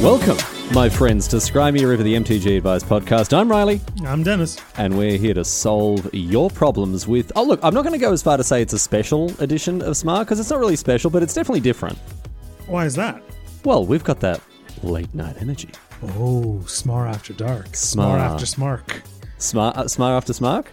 Welcome, my friends, to Scry Me a River, the MTG Advice podcast. I'm Riley, I'm Dennis. and we're here to solve your problems with. Oh, look, I'm not going to go as far to say it's a special edition of Smart because it's not really special, but it's definitely different. Why is that? Well, we've got that late night energy. Oh, Smar after dark. Smar. Smar after smark. Smart, uh, smart after Smark?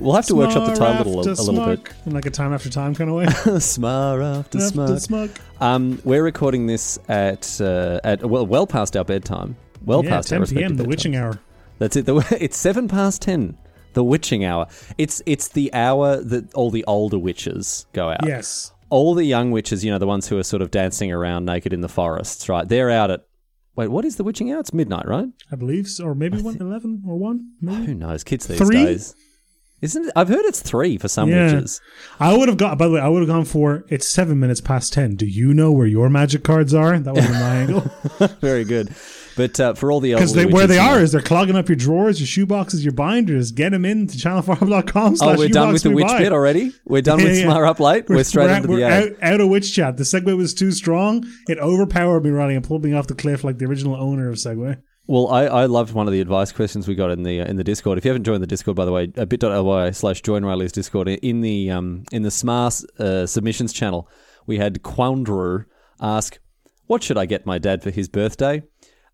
We'll have to workshop the Smar title a, after a little bit. In like a time after time kind of way. smar after after smark. Um, we're recording this at uh, at well well past our bedtime. Well yeah, past our 10 respective p.m. The witching hour. That's it. The, it's seven past ten. The witching hour. It's it's the hour that all the older witches go out. Yes. All the young witches, you know, the ones who are sort of dancing around naked in the forests, right? They're out at. Wait, what is the witching hour? It's midnight, right? I believe so. Or maybe one, 11 or 1. Maybe. Who knows? Kids these Three? days. Isn't it? I've heard it's three for some Yeah. witches. I would have got, by the way, I would have gone for it's seven minutes past 10. Do you know where your magic cards are? That was my angle. Very good. But uh, for all the Because where they know- are is they're clogging up your drawers, your shoeboxes, your binders. Get them in to channelfireball.com Oh, we're done with the witch buy. bit already. We're done with Yeah, yeah. Smart Up Late. We're, straight we're into the we're A. out, out of witch chat. The Segway was too strong. It overpowered me running and pulled me off the cliff like the original owner of Segway. Well, I, I loved one of the advice questions we got in the uh, in the Discord. If you haven't joined the Discord, by the way, uh, bit.ly slash join Riley's Discord. In the um in the Smart uh, submissions channel, we had Quandrer ask, "What should I get my dad for his birthday?"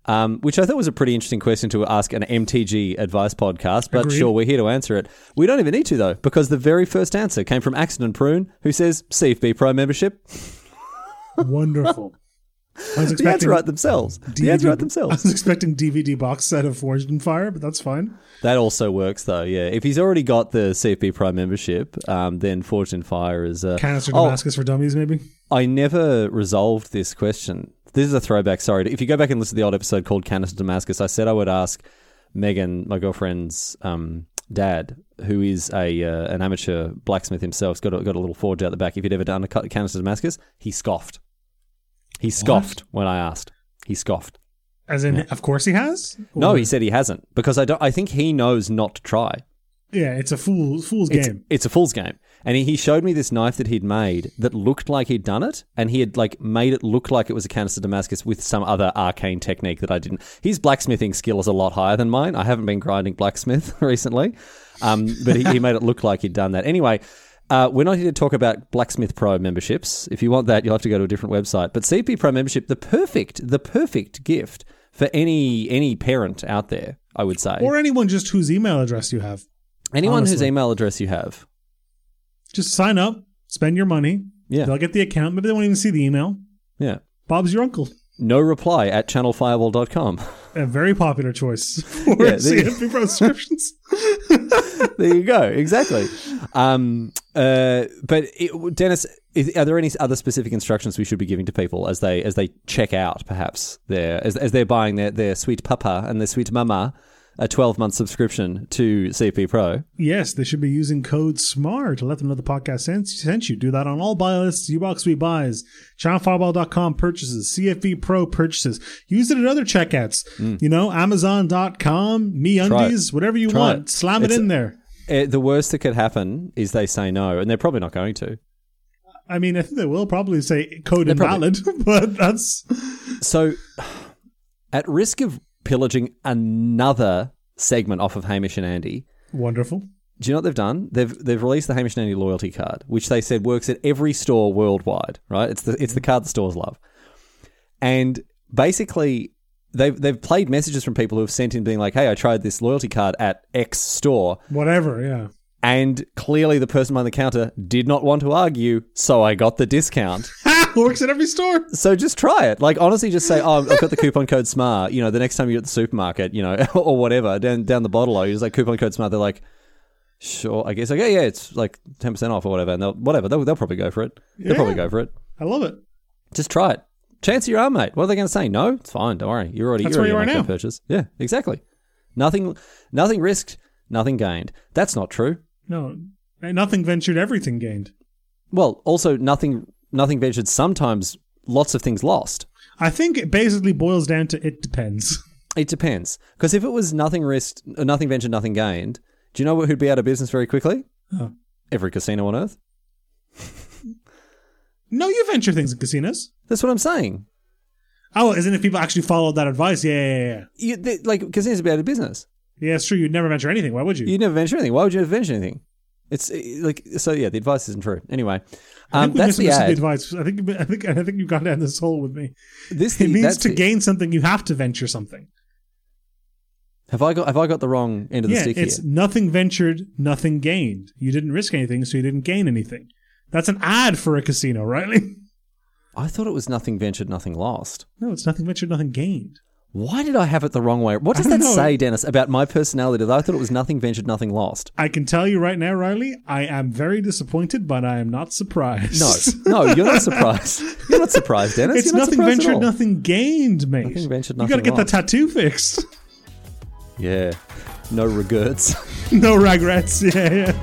Um, which I thought was a pretty interesting question to ask an MTG advice podcast. But Agreed. sure, we're here to answer it. We don't even need to though, because the very first answer came from Accident Prune, who says CFB Pro membership. Wonderful. I was The expecting answer right themselves. The answer right I themselves. I was expecting DVD box set of Forged in Fire, but that's fine. That also works though, yeah. If he's already got the CFB Prime membership, um, then Forged in Fire is. Uh, Canister oh, Damascus for dummies, maybe. I never resolved this question. This is a throwback. Sorry, if you go back and listen to the old episode called Canister Damascus, I said I would ask Megan, my girlfriend's um, dad, who is a uh, an amateur blacksmith himself, got a, got a little forge out the back. If he'd ever done a Canister Damascus, he scoffed. He scoffed when I asked. He scoffed. As in, of course he has. No, he said he hasn't because I don't. I think he knows not to try. yeah, it's a fool fool's It's, game. it's a fool's game. And he, he showed me this knife that he'd made that looked like he'd done it, and he had like made it look like it was a canister Damascus with some other arcane technique that I didn't. His blacksmithing skill is a lot higher than mine. I haven't been grinding blacksmith recently, um, but he, he made it look like he'd done that. Anyway, uh, we're not here to talk about Blacksmith Pro memberships. If you want that, you'll have to go to a different website. But CP Pro membership, the perfect, the perfect gift for any any parent out there, I would say. Or anyone just whose email address you have. Anyone whose email address you have. Just sign up, spend your money. Yeah. They'll get the account. Maybe they won't even see the email. Yeah. Bob's your uncle. No reply at channelfireball.com. A very popular choice for Yeah, CFB subscriptions. there you go. Exactly. Um, uh, but it, Dennis, is, are there any other specific instructions we should be giving to people as they as they check out, perhaps their as, as they're buying their, their sweet papa and their sweet mama a twelve month subscription to CP Pro? Yes, they should be using code SMART to let them know the podcast sent, sent you. Do that on all buy lists, Ubox Suite buys, channelfireball.com purchases, CFB Pro purchases. Use it at other checkouts. You know, Amazon.com, Me Mm. Undies, whatever you Try want. it. Slam it It's- in there. Uh, the worst that could happen is they say no, and they're probably not going to. I mean, I think they will probably say code They probably- invalid, but that's So, at risk of pillaging another segment off of Hamish and Andy, wonderful. Do you know what they've done? They've they've released the Hamish and Andy loyalty card, which they said works at every store worldwide. Right? It's the it's the mm. card the stores love, and basically they've they've played messages from people who have sent in being like, "Hey, I tried this loyalty card at X store, Whatever, yeah. And clearly the person behind the counter did not want to argue, so I got the discount." Works at every store. So just try it. Like honestly, just say, "Oh, I've got the coupon code SMART." You know, the next time you're at the supermarket, you know, or whatever, down down the bottle, you just like coupon code SMART. They're like, "Sure, I guess." Like, yeah, yeah, it's like ten percent off or whatever, and they'll whatever. They'll, they'll probably go for it. They'll probably go for it. I love it. Just try it. Chance of your arm, mate. What are they going to say? No, it's fine. Don't worry. You're already That's you're where already you are now. Purchase. Yeah, exactly. Nothing, nothing risked, nothing gained. That's not true. No, nothing ventured, everything gained. Well, also nothing, nothing ventured. Sometimes lots of things lost. I think it basically boils down to it depends. It depends. Because if it was nothing risked, uh, nothing ventured, nothing gained, do you know who'd be out of business very quickly? Oh. Every casino on earth. No, you venture things in casinos. That's what I'm saying. Oh, isn't if people actually followed that advice? Yeah, yeah, yeah. yeah. You, they, like casinos would be out of business. Yeah, it's true. You'd never venture anything. Why would you? You'd never venture anything. Why would you venture anything? It's uh, like so. Yeah, the advice isn't true. Anyway, um, that's the ad. advice. I think I think I think you've gone down this hole with me. This It means to the- gain something, you have to venture something. Have I got have I got the wrong end of the Yeah, stick it's here? nothing ventured, nothing gained. You didn't risk anything, so you didn't gain anything. That's an ad for a casino, right? I thought it was nothing ventured, nothing lost. no, it's nothing ventured, nothing gained. Why did I have it the wrong way? What does that know. say, Dennis, about my personality? That I thought it was nothing ventured, nothing lost. I can tell you right now, Riley, I am very disappointed, but I am not surprised. No, no, you're not surprised. You're not surprised, Dennis. it's not nothing ventured, nothing gained, mate. Nothing ventured, nothing you got to get the tattoo fixed. Yeah, no regrets. no regrets. Yeah, yeah.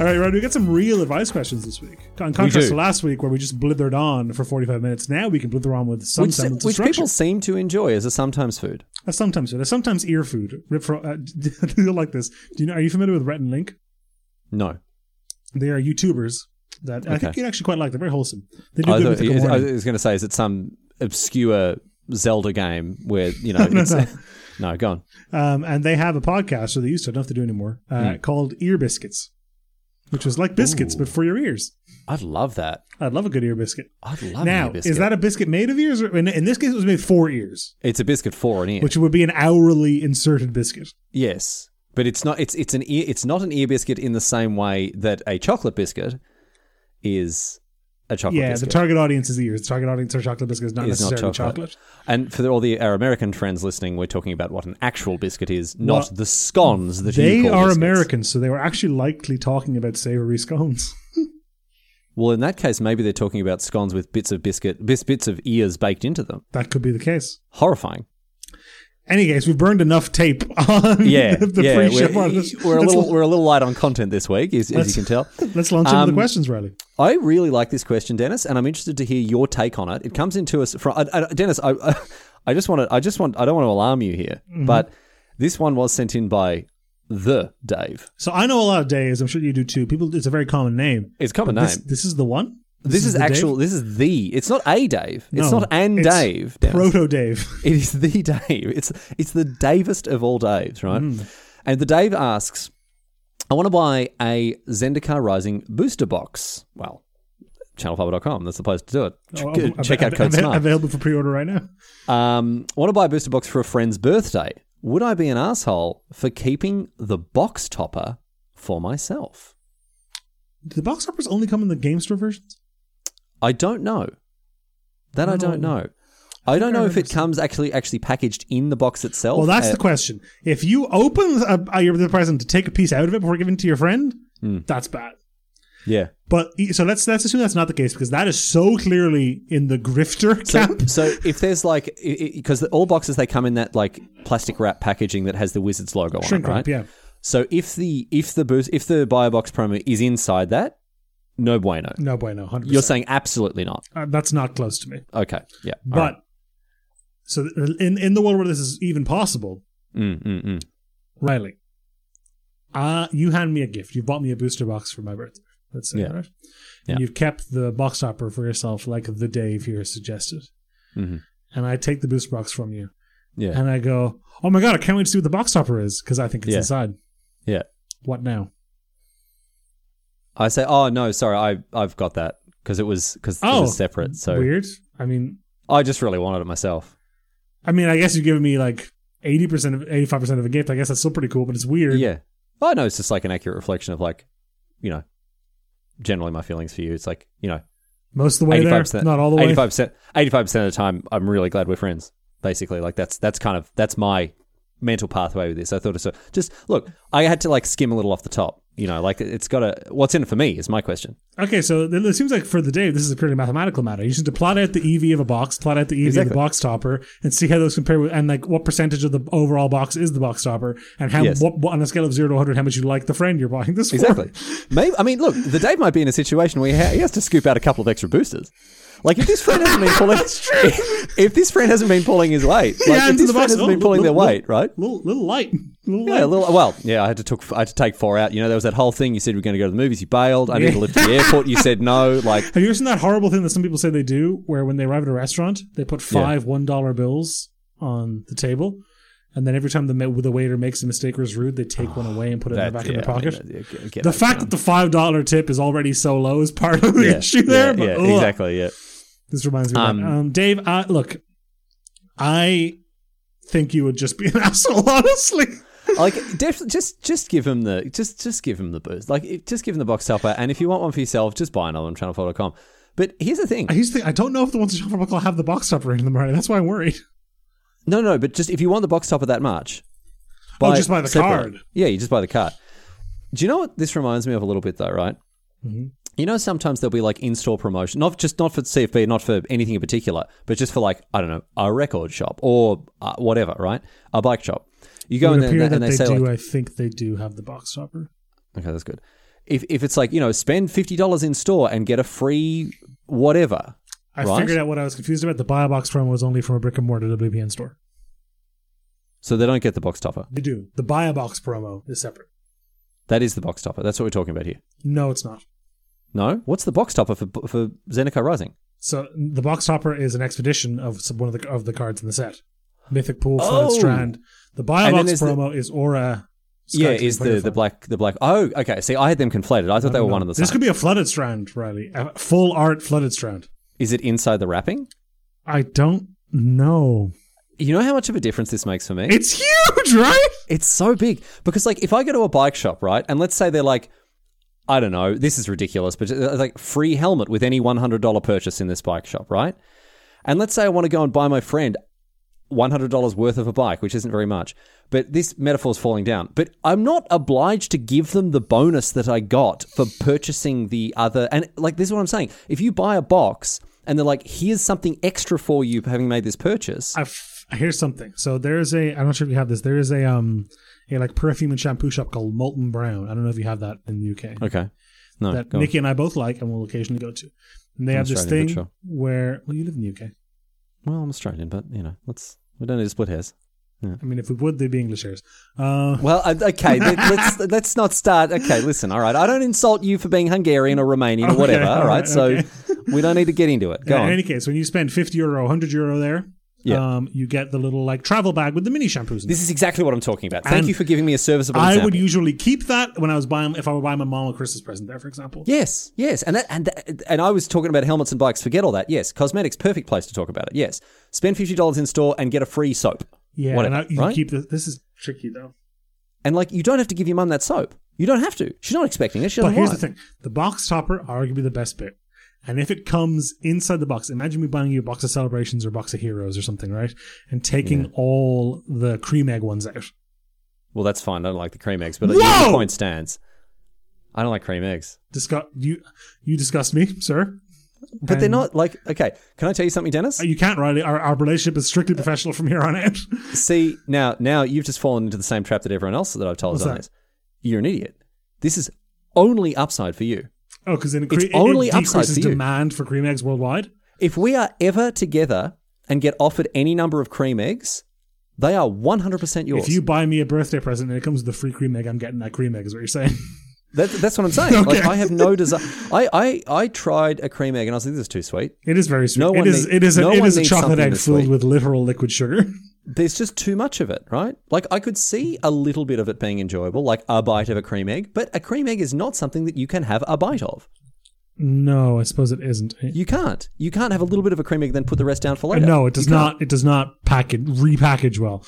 All right, right. We got some real advice questions this week. In contrast to last week, where we just blithered on for forty-five minutes, now we can blither on with some which semblance which people seem to enjoy as a sometimes food. Uh, sometimes food. Uh, Sometimes ear food. Rip for, uh, do you like this? Do you know? Are you familiar with Rhett and Link? No. They are YouTubers that I think you'd actually quite like. They're very wholesome. They do I, good thought, mythical I was going to say, is it some obscure Zelda game where you know? No, no. no, go on. Um, and they have a podcast, or they used to, I don't if they do anymore, uh, Hmm. called Ear Biscuits, which was like biscuits, but for your ears. I'd love that. I'd love a good ear biscuit. I'd love now, is that a biscuit made of ears? Or, in, in this case, it was made for ears, It's a biscuit for an ear. which would be an hourly inserted biscuit. yes, but it's not. It's it's an ear. It's not an ear biscuit in the same way that a chocolate biscuit is a chocolate yeah, biscuit. the target audience is ears. The target audience for chocolate biscuits, not is not necessarily chocolate. And for the, all the our American friends listening, we're talking about what an actual biscuit is, not Well, the scones that They you call are biscuits. Americans, so they were actually likely talking about savory scones. Well, in that case, maybe they're talking about scones with bits of biscuit, bis- bits of ears baked into them. That could be the case. Horrifying. Any case, we've burned enough tape on Yeah, the yeah. pre-show We're, on this. we're a little we're a little light on content this week, as, as you can tell. Let's launch into Um, the questions, Riley. I really like this question, Dennis, and I'm interested to hear your take on it. It comes into us from I, Dennis. I, I I just want to. I just want. I don't want to alarm you here, Mm-hmm. but this one was sent in by the Dave. So I know a lot of Daves. I'm sure you do too. People, it's a very common name. It's a common This, name. this is the one. This, is, the actual. Dave? This is the. It's not a Dave. It's No, not an it's Dave. Proto Dave. It is the Dave. It's it's the Davest of all Daves, right? And the Dave asks, I want to buy a Zendikar Rising booster box. Well, channelfireball.com. That's the place to do it. Oh, Check out Code av- Smart. Available for pre-order right now. Um, want to buy a booster box for a friend's birthday. Would I be an asshole for keeping the box topper for myself? Do the box toppers only come in the game store versions? I don't know. That I don't know. I don't know if it comes actually actually packaged in the box itself. Well, that's Uh, the question. If you open a, the present to take a piece out of it before giving it to your friend, Hmm. that's bad. yeah. But so let's let's assume that's not the case because that is so clearly in the grifter So, camp. so if there's like, because all boxes they come in that like plastic wrap packaging that has the Wizards logo Shrink on it, wrap, right? yeah. So if the if the boost if the Biobox promo is inside that, no bueno. No bueno, hundred You're saying absolutely not. Uh, that's not close to me. Okay, yeah, All But right. so in in the world where this is even possible, Mm, mm, mm. Riley, uh, you hand me a gift. You bought me a booster box for my birthday. Let's say, Yeah. right? Yeah. And you've kept the box topper for yourself, like the Dave here suggested. Mhm. And I take the booster box from you, yeah, and I go, "Oh my god, I can't wait to see what the box topper is because I think it's Yeah. inside." yeah. What now? I say, oh no, sorry, I I've got that because it was because Oh, it was oh, separate. So Weird. I mean, I just really wanted it myself. I mean, I guess you're giving me like eighty percent of eighty five percent of a gift. I guess that's still pretty cool, but it's weird. Yeah. Oh no, it's just like an accurate reflection of like, you know, generally my feelings for you. It's like you know, Most of the way there, not all the way. Eighty-five percent. Eighty-five percent of the time, I'm really glad we're friends. Basically, like that's that's kind of that's my mental pathway with this. I thought it's a, just look. I had to like skim a little off the top. You know, like it's got a what's in it for me is my question. Okay, so it seems like for the day, this is a purely mathematical matter. You just need to plot out the EV of a box, plot out the EV of the box topper, and see how those compare with, and like what percentage of the overall box is the box topper, and how Yes. what, what on a scale of zero to 100, how much you like the friend you're buying this for. Exactly. Maybe I mean, look, the Dave might be in a situation where he has to scoop out a couple of extra boosters. Like if this friend hasn't been pulling, if, if this friend hasn't been pulling his weight, like if this friend box. hasn't Oh, been pulling their little- weight, right? Little, little light. Little Yeah, light. a little. Well, yeah, I had to took I had to take four out. You know, there was that whole thing. You said we are going to go to the movies. You bailed. I needed to lift to the airport. You said no. Like, Have you ever seen that horrible thing that some people say they do, where when they arrive at a restaurant, they put five one dollar bills on the table, and then every time the the waiter makes a mistake or is rude, they take one away and put it in the back yeah, of their I mean, pocket. yeah, get- get the fact down. that the five dollar tip is already so low is part of the yeah, issue there. yeah, but ugh. exactly. Yeah. This reminds me. of Um, um Dave, uh, look, I think you would just be an asshole, honestly. Like def- just just give him the just just give him the boost like just give him the box topper and if you want one for yourself just buy another on channel4.com but here's the thing I used to think, I don't know if the ones at Shopper Buckle have the box topper in them already. That's why I'm worried. no no but just if you want the box topper that much Oh, it just buy the separately. card. yeah you just buy the card do you know what this reminds me of a little bit though right Mm-hmm. you know sometimes there'll be like in-store promotion not just not for cfb not for anything in particular but just for like i don't know a record shop or uh, whatever right a bike shop you go It in there and, that and they, they say do. like I think they do have the box topper. Okay, that's good. If if it's like you know, spend fifty dollars in store and get a free whatever. I Right. figured out what I was confused about. The buy a box promo was only from a brick and mortar WPN store. So they don't get the box topper. They do. The buy a box promo is separate. That is the box topper. That's what we're talking about here. No, it's not. No, what's the box topper for for Zendikar Rising? So the box topper is an expedition of some, one of the of the cards in the set. Mythic Pool, Flooded Oh! Strand. The buy a And then box there's the- promo is Aura. yeah, is the the black the black. Oh, okay. See, I had them conflated. I thought they were No, one of the This same. could be a flooded strand, Riley. A full art flooded strand. is it inside the wrapping? I don't know. You know how much of a difference this makes for me? It's huge, right? It's so big because, like, if I go to a bike shop, right, and let's say they're like, I don't know, this is ridiculous, but uh, like free helmet with any one hundred dollar purchase in this bike shop, right? And let's say I want to go and buy my friend one hundred dollars worth of a bike, which isn't very much, but this metaphor is falling down. But I'm not obliged to give them the bonus that I got for purchasing the other. And like, this is what I'm saying: if you buy a box and they're like, "Here's something extra for you for having made this purchase," I've, here's something. So there's a. I'm not sure if you have this. There is a um a like perfume and shampoo shop called Molton Brown. I don't know if you have that in the UK. okay, no, that go on. Nikki and I both like and will occasionally go to. And they I'm have this thing sure. where well, you live in the UK. Well, I'm Australian, but you know, let's we don't need to split hairs. I mean, if we would, they'd be English hairs. Uh, Well, okay, let- let's let's not start. Okay, listen, all right. I don't insult you for being Hungarian or Romanian or whatever. all All right, right, so okay. we don't need to get into it. Go on. in on. any case, when you spend 50 euro, 100 euro there, Yeah. um, you get the little like travel bag with the mini shampoos. In This is exactly what I'm talking about. Thank And you for giving me a serviceable I example. would usually keep that when I was buying if I were buying my mom a Christmas present there, for example. Yes, yes, and that and that, and I was talking about helmets and bikes. Forget all that. Yes, cosmetics, perfect place to talk about it. Yes, spend fifty dollars in store and get a free soap. Yeah, Whatever, and I, you right? keep this. This is tricky though. And like, you don't have to give your mum that soap. You don't have to. She's not expecting it. She doesn't But here's want the it. thing: the box topper, arguably the best bit. And if it comes inside the box, imagine me buying you a box of celebrations or a box of heroes or something, right? And taking all the cream egg ones out. Well, that's fine. I don't like the cream eggs, but yeah, the point stands. I don't like cream eggs. Disgust you, you disgust me, sir. But they're not like okay. Can I tell you something, Dennis? Uh, you can't, Riley. Our, our relationship is strictly professional from here on out. See now, now you've just fallen into the same trap that everyone else that I've told What's us on that? this. You're an idiot. This is only upside for you. Oh, because then it, It's it, only it decreases demand for cream eggs worldwide. If we are ever together and get offered any number of cream eggs, they are 100% yours. If you buy me a birthday present and it comes with a free cream egg, I'm getting that cream egg. Is what you're saying? that, that's what I'm saying. Okay. Like I have no desire. I, I I tried a cream egg and I was like, this is too sweet. It is very sweet. No it is. need- it is. A, no it one is a chocolate egg filled with literal liquid sugar. There's just too much of it, right? Like I could see a little bit of it being enjoyable, like a bite of a cream egg, but a cream egg is not something that you can have a bite of. No, I suppose it isn't. You can't. You can't have a little bit of a cream egg, then put the rest down for later. no, it does not. It does not package repackage well.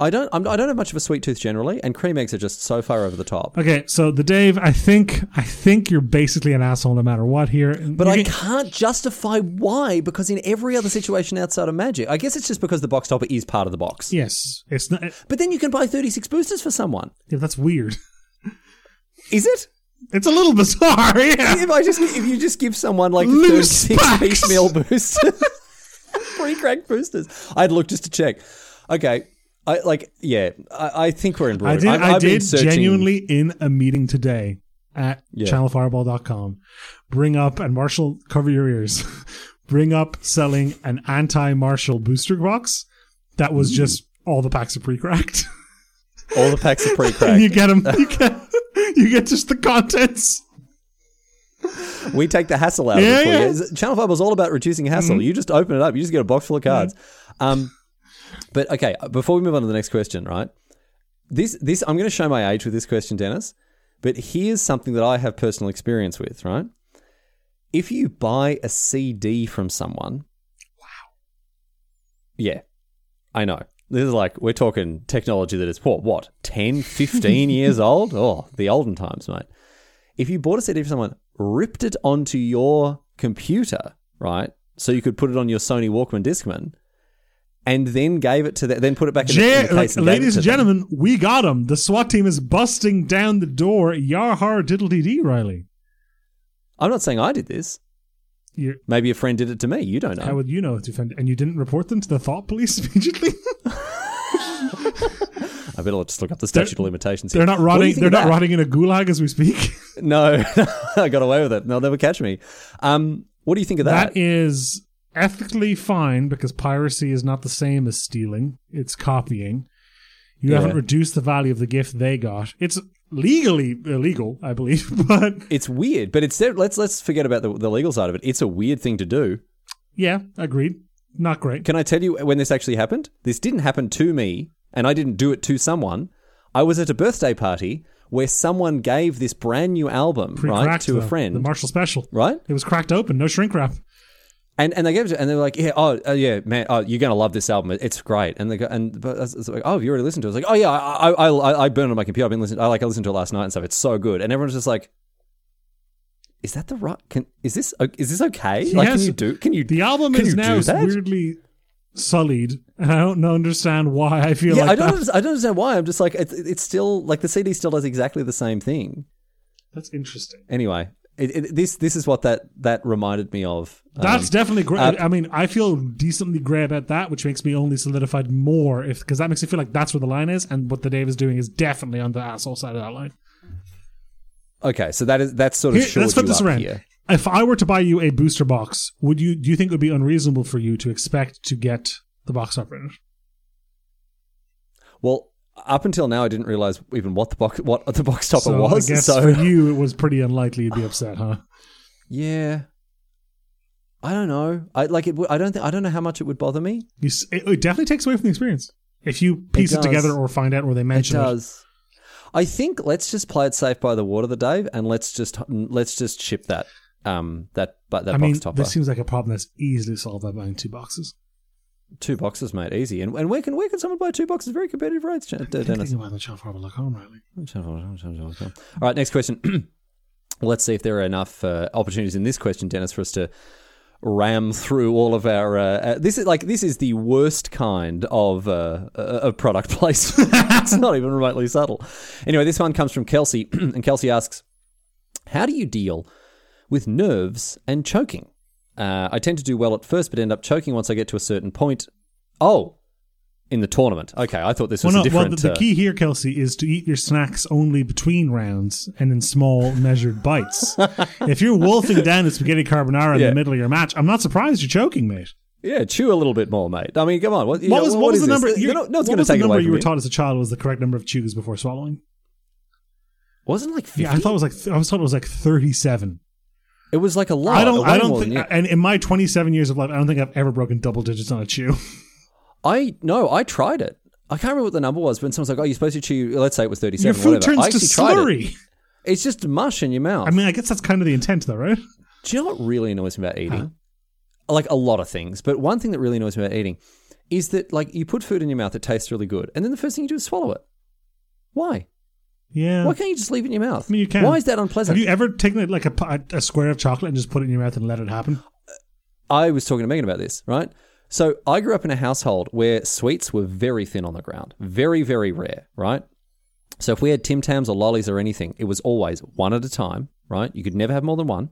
I don't. I'm, I don't have much of a sweet tooth generally, and cream eggs are just so far over the top. Okay, so the Dave, I think, I think you're basically an asshole no matter what here. But You I can- can't justify why because in every other situation outside of Magic, I guess it's just because the box topper is part of the box. yes, it's not. But then you can buy 36 boosters for someone. Yeah, that's weird. Is it? It's a little bizarre. Yeah. If I just if you just give someone like Loose 36 packs. piecemeal boosters, pre-cracked boosters, I'd look just to check. Okay, I like yeah. I, I think we're in. I did. I've- I I've did searching- genuinely in a meeting today at Yeah. channelfireball.com bring up and Marshall cover your ears. bring up selling an anti-Marshall booster box that was just all the packs are pre-cracked. All the packs are and pre-cracked. you get them. You get, you get just the contents. we take the hassle out Yeah, of it for yeah. you. ChannelFireball was all about reducing hassle. You just open it up, you just get a box full of cards. Um, but okay, before we move on to the next question, right? This, this, I'm going to show my age with this question, Dennis. But here's something that I have personal experience with, right? If you buy a CD from someone, wow, yeah, I know. This is like we're talking technology that is what, what, 10, 15 years old? Oh, the olden times, mate. If you bought a CD from someone, ripped it onto your computer, right? So you could put it on your Sony Walkman Discman, and then gave it to them, then put it back in, the, in Ja- the like, case and gave ladies and to them. gentlemen, we got him. The SWAT team is busting down the door. Yar har diddle dee Riley. I'm not saying I did this. You're, Maybe a friend did it to me. You don't know. how would you know it's offended? And you didn't report them to the thought police immediately? I better just look up the statute of limitations. Here. they're not rotting. They're not that? rotting in a gulag as we speak. No, I got away with it. No, They'll never catch me. Um, what do you think of that? that is ethically fine because piracy is not the same as stealing. It's copying. You Yeah. haven't reduced the value of the gift they got. It's legally illegal, I believe, but it's weird, but it's let's let's forget about the, the legal side of it. It's a weird thing to do. yeah, agreed. Not great. Can I tell you when this actually happened? This didn't happen to me, and I didn't do it to someone. I was at a birthday party where someone gave this brand new album right to a friend, The Marshall Special. right? It was cracked open, no shrink wrap. And and they gave it, to, and they were like, yeah, oh, uh, yeah, man, oh, you're gonna love this album. It's great. And they go, and but I was like, oh, have you already listened to it? I was like, oh yeah, I I, I, I burned it on my computer. I've been listening. I like I listened to it last night and stuff. It's so good. And everyone's just like, is that the right? Can is this is this okay? Like, can you do? Can you? The album is now weirdly sullied, and I don't understand why I feel Yeah, like I don't. that. Understand, I don't understand why. I'm just like it's, it's still like the CD still does exactly the same thing. That's interesting. Anyway, it, it, this this is what that that reminded me of. Um, That's definitely great. uh, I mean, I feel decently great about that, which makes me only solidified more if because that makes me feel like that's where the line is, and what the Dave is doing is definitely on the asshole side of that line. okay. So that is that's sort of Here, let's put this around. here. If I were to buy you a booster box, would you do you think it would be unreasonable for you to expect to get the box operator? Well, up until now, I didn't realize even what the box what the box topper so was. I guess so for you, it was pretty unlikely you'd be upset, huh? yeah, I don't know. I like it. I don't. Think, I don't know how much it would bother me. You, it, it definitely takes away from the experience if you piece it, does. together or find out where they mention it. does. I think let's just play it safe by the water, the Dave, and let's just let's just ship that um that but that I box mean, topper. this seems like a problem that's easily solved by buying two boxes. Two boxes, mate, easy. And and where can where can someone buy two boxes? Very competitive rates, Ch- Dennis. Thinking about the shopfarmer.com, Riley. All right, next question. Let's see if there are enough uh, opportunities in this question, Dennis, for us to ram through all of our. Uh, uh, this is like this is the worst kind of uh, uh, of product placement. it's not even remotely subtle. Anyway, this one comes from Kelsey, and Kelsey asks, "How do you deal with nerves and choking? Uh, I tend to do well at first, but end up choking once I get to a certain point. Oh." In the tournament. Okay, I thought this was Well, a no, well, different. the, the uh, key here, Kelsey, is to eat your snacks only between rounds and in small, measured bites. if you're wolfing down the spaghetti carbonara in Yeah. the middle of your match, I'm not surprised you're choking, mate. Yeah, chew a little bit more, mate. I mean, come on. What, What know, was, what what was is the number? You you're- know, no what going to take number you were taught as a child was the correct number of chews before swallowing? Wasn't it like 50? Yeah, I thought it was like I was told it was like 37. It was like a lot. I don't. I don't think. And in my 27 years of life, I don't think I've ever broken double digits on a chew. I no, I tried it. I can't remember what the number was, but someone's like, "Oh, you're supposed to chew." Let's say it was Your thirty-seven. food whatever. I turns to it. slurry. It's just mush in your mouth. I mean, I guess that's kind of the intent, though, right? Do you know what really annoys me about eating? Like a lot of things, but one thing that really annoys me about eating is that like you put food in your mouth that tastes really good, and then the first thing you do is swallow it. Why? Yeah. Why can't you just leave it in your mouth? I mean, you can. Why is that unpleasant? Have you ever taken like a, a square of chocolate and just put it in your mouth and let it happen? Uh, I was talking to Megan about this, right? So I grew up in a household where sweets were very thin on the ground, very, very rare, right? So if we had Tim Tams or lollies or anything, it was always one at a time, right? You could never have more than one,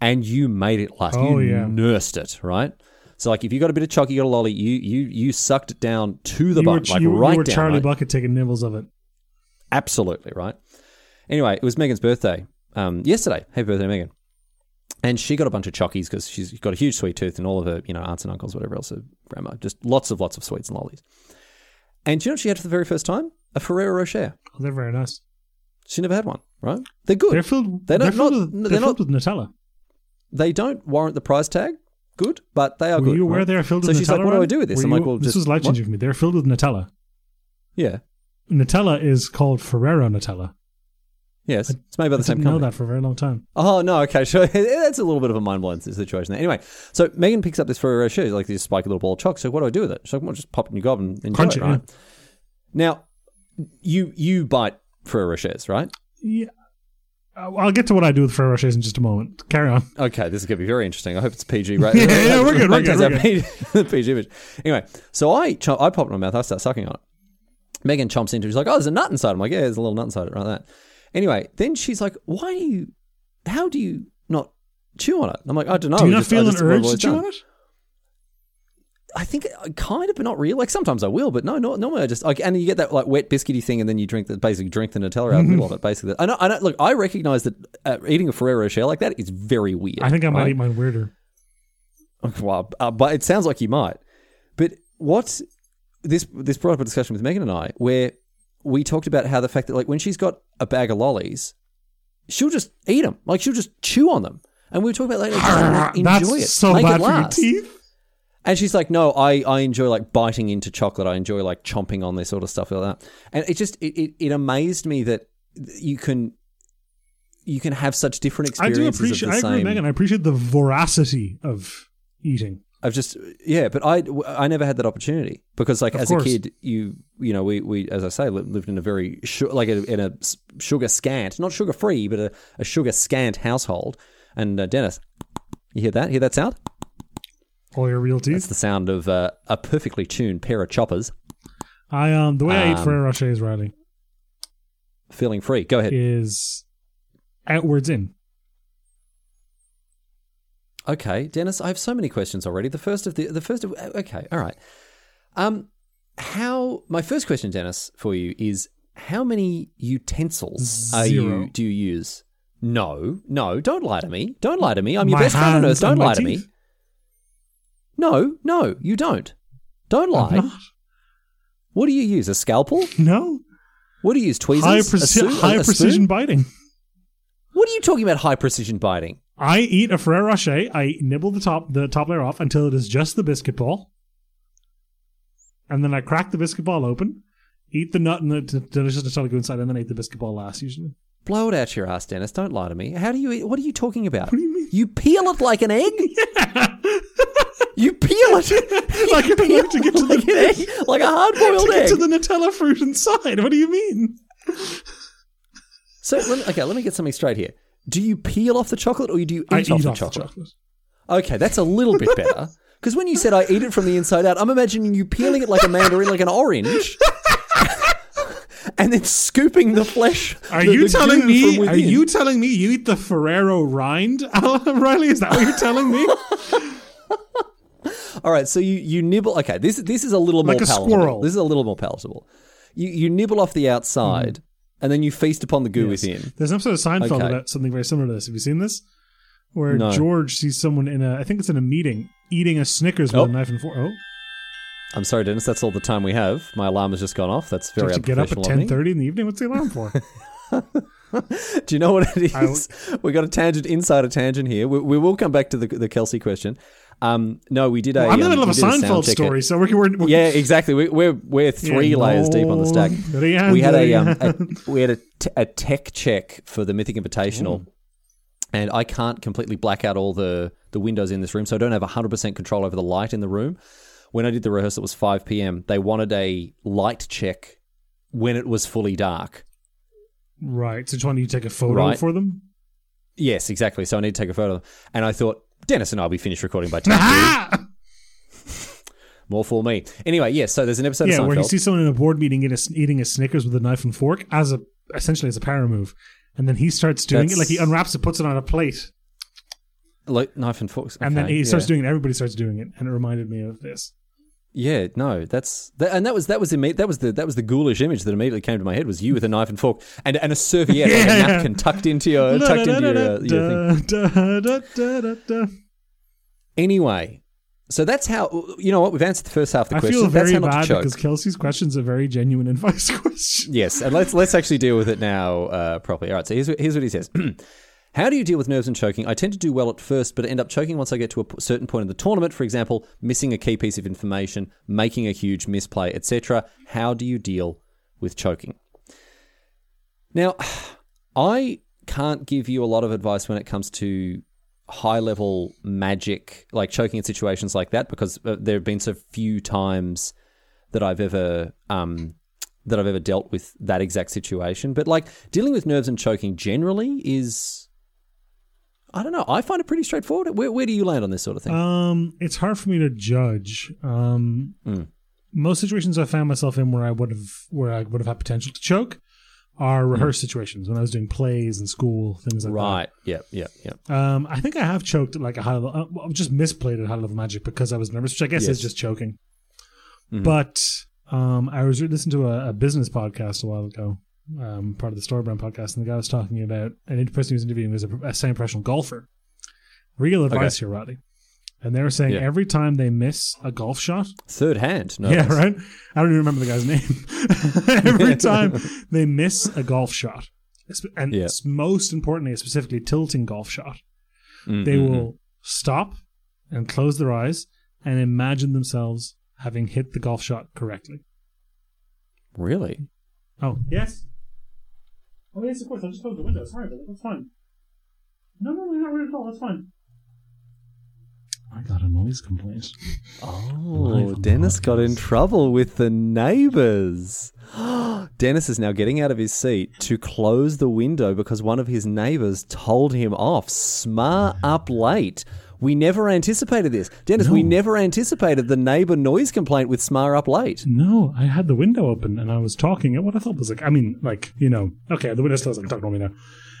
and you made it last. Oh, you yeah. nursed it, right? So like if you got a bit of chocolate, you got a lolly, you you you sucked it down to the you were, bottom, like you, you right were down. Charlie right? Bucket taking nibbles of it. Absolutely right. Anyway, it was Megan's birthday um, yesterday. Happy birthday, Megan. And she got a bunch of chockies because she's got a huge sweet tooth, and all of her, you know, aunts and uncles, whatever else, her grandma, just lots of lots of sweets and lollies. And do you know what she had for the very first time? A Ferrero Rocher. Oh, they're very nice. She never had one, right? They're good. They're filled. They're They're, not- filled, not- with, they're they're not- filled with Nutella. they don't warrant the price tag. Good, but they are Were good. you aware right? they're filled So with she's like, "What do I do with this?" Were I'm you- like, "Well, this just was life changing for me. They're filled with Nutella. yeah, Nutella is called Ferrero Nutella. yes, it's made by the I same didn't know that for a very long time. Oh no, okay, sure. That's a little bit of a mind blowing situation there. Anyway, so Megan picks up this Ferrero Rocher, like this spiky little ball of chocolate. So what do I do with it? She's like, well, just pop it in your gob and enjoy Crunch it, right? Now, you you bite Ferrero Rochers, right? Yeah. Uh, I'll get to what I do with Ferrero Rochers in just a moment. Carry on. Okay, this is going to be very interesting. I hope it's PG. Right? Yeah, yeah, we're good, we're good, we're PG, PG image. Anyway, so I I pop it in my mouth. I start sucking on it. Megan chomps into it. She's like, "Oh, there's a nut inside." I'm like, "Yeah, there's a little nut inside it, right there." Anyway, then she's like, "Why do you? How do you not chew on it?" I'm like, "I don't know." Do you not just- feel an urge to chew done." on it? I think kind of, but not real. Like sometimes I will, but no, no, normally I just like, and you get that like wet biscuity thing, and then you drink the basically drink the Nutella out of the middle of it. Basically, I know, I know. Look, I recognize that uh, eating a Ferrero Rocher like that is very weird. I think I might right? eat mine weirder. Well, uh, but it sounds like you might. But what this this brought up a discussion with Megan and I where we talked about how the fact that like when she's got a bag of lollies, she'll just eat them, like she'll just chew on them. And we were talking about like, just enjoy it, so make it for your last. teeth. And she's like, no, I, I enjoy like biting into chocolate. I enjoy like chomping on this sort of stuff like that. And it just it, it, it amazed me that you can you can have such different experiences. I do appreciate. I agree, same. Megan. I appreciate the voracity of eating. I've just yeah, but I I never had that opportunity because like Of as course. a kid, you you know we we as I say lived in a very su- like a, in a sugar scant, not sugar free, but a, a sugar scant household. And uh, Dennis, you hear that? Hear that sound? All your real That's the sound of uh, a perfectly tuned pair of choppers I um the way I eat Um, Ferrero Rochers, Riley, feeling free. Go ahead. is outwards in. Okay, Dennis, I have so many questions already. The first of the the first of okay, all right. Um, how my first question, Dennis, for you is how many utensils are you do you use? No, no, don't lie to me. Don't lie to me. I'm your My best friend on earth. Don't lie to me. No, no, you don't. Don't lie. What do you use? A scalpel? No. What do you use? Tweezers? High, preci- su- high precision biting. What are you talking about? High precision biting? I eat a Ferrero Rocher. I nibble the top the top layer off until it is just the biscuit ball, and then I crack the biscuit ball open, eat the nut and the d- delicious Nutella goo inside, and then eat the biscuit ball last. Usually, Blow it out your ass, Dennis. Don't lie to me. How do you eat? What are you talking about? What do you mean? You peel it like an egg? You peel it like an egg to get to like the an egg, like a hard boiled egg. to the Nutella fruit inside. What do you mean? so let me, okay, let me get something straight here. Do you peel off the chocolate or do you eat, I off, eat the, off chocolate? the chocolate. Okay, that's a little bit better. Because when you said I eat it from the inside out, I'm imagining you peeling it like a mandarin, like an orange, and then scooping the flesh. Are the- you the telling me? Are you telling me you eat the Ferrero rind, Riley? Is that what you're telling me? All right, so you, you nibble. Okay, this this is a little more Like a palatable. squirrel. This is a little more palatable. You you nibble off the mm-hmm. outside, and then you feast upon the goo Yes. within. There's an episode of Seinfeld Okay. about something very similar to this. Have you seen this? Where No. George sees someone in a, I think it's in a meeting, eating a Snickers with Oh. a knife and fork. Oh, I'm sorry, Dennis. That's all the time we have. My alarm has just gone off. That's did very you get up at unprofessional of me. ten thirty in the evening? What's the alarm for? Do you know what it is? I- is? we got a tangent inside a tangent here. We, we will come back to the the Kelsey question. Um, no, we did a. I'm in the um, middle of a we did sound Seinfeld check story, so we're, we're, we're Yeah, exactly. We, we're we're three Yeah, layers deep on the stack. We had a, um, a we had a, t- a tech check for the Mythic Invitational, and I can't completely black out all the the windows in this room, so I don't have 100 percent control over the light in the room. When I did the rehearsal, it was 5 p.m. They wanted a light check when it was fully dark. right. So, do you want to take a photo Right. for them? Yes, exactly. So I need to take a photo, and I thought Dennis and I'll be finished recording by 10. Ah! More for me. Anyway, yes. So there's an episode yeah, where you see someone in a board meeting eating a, eating a Snickers with a knife and fork as a essentially as a power move, and then he starts doing it like he unwraps it, puts it on a plate, like knife and forks, and then Okay, he starts doing it. Everybody starts doing it, and it reminded me of this. Yeah, no, that's that, and that was that was imme- that was the that was the ghoulish image that immediately came to my head was you with a knife and fork and and a serviette, like a napkin tucked into your tucked into your, uh, your thing. Anyway, so that's how you know what we've answered the first half of the I question. feel that's very how not bad because Kelsey's question's a very genuine advice question. Yes, and let's let's actually deal with it now uh, properly. All right, so here's here's what he says. How do you deal with nerves and choking? I tend to do well at first, but end up choking once I get to a certain point in the tournament. For example, missing a key piece of information, making a huge misplay, etc. How do you deal with choking? Now, I can't give you a lot of advice when it comes to high level magic, like choking in situations like that, because uh, there have been so few times that I've ever um, that I've ever dealt with that exact situation. But like dealing with nerves and choking generally is, I don't know. I find it pretty straightforward. Where, where do you land on this sort of thing? Um, it's hard for me to judge. Um, Mm. most situations I found myself in where I would have where I would have had potential to choke are rehearsed situations when I was doing plays in school, things like Hmm. right. Yeah. Yeah. Yeah. Um, I think I have choked at like a high level. Uh, well, just misplayed at high level magic because I was nervous, which I guess Yes. is just choking. Mhm. But um, I was listening to a, a business podcast a while ago, um, part of the Storybrand podcast, and the guy was talking about an person he was interviewing was a, a semi-professional golfer. Real advice here, Roddy. And they were saying Yeah. every time they miss a golf shot, Third hand. No. yeah, right. I don't even remember the guy's name. every time they miss a golf shot, and Yeah. most importantly, a specifically tilting golf shot, Mm, they mm, mm. will stop and close their eyes and imagine themselves having hit the golf shot correctly. Really. Oh, yes. Oh, yes, of course. I just closed the window. Sorry, but that's fine. No, no, no, not really at all. That's fine. I got a noise complaint. Oh, Dennis got in trouble with the neighbors. Dennis is now getting out of his seat to close the window because one of his neighbors told him off. Smart up late. We never anticipated this. Dennis, we never anticipated the neighbor noise complaint with Smar up late. No, I had the window open and I was talking at what I thought was like, I mean, like, you know, okay, the window's closed. I can talk normally now.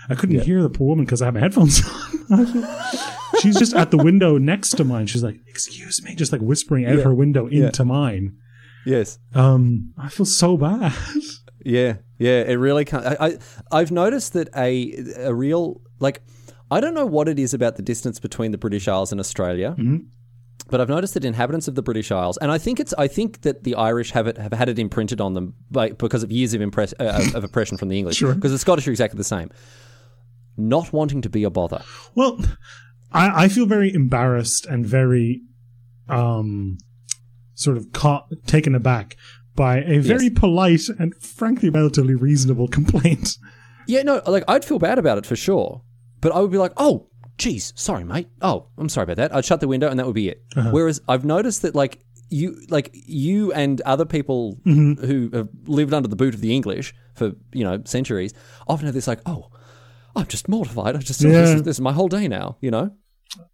I couldn't hear the poor woman because I have my headphones on. She's just at the window next to mine. She's like, excuse me, just like whispering out Yeah. her window Yeah. into mine. Yes. Um, I feel so bad. Yeah, yeah, it really can't. I, I I've noticed that a a real like I don't know what it is about the distance between the British Isles and Australia, but I've noticed that inhabitants of the British Isles, and I think it's I think that the Irish have it have had it imprinted on them by, because of years of impress uh, of oppression from the English. Sure. Because the Scottish are exactly the same. Not wanting to be a bother. Well, I, I feel very embarrassed and very um, sort of caught, taken aback by a very polite and frankly relatively reasonable complaint. Yeah, no, like I'd feel bad about it for sure, but I would be like, oh, geez, sorry, mate. Oh, I'm sorry about that. I'd shut the window and that would be it. Whereas I've noticed that like you, like you and other people who have lived under the boot of the English for you know centuries often have this like, oh, I'm just mortified. I just this, is, this is my whole day now. You know,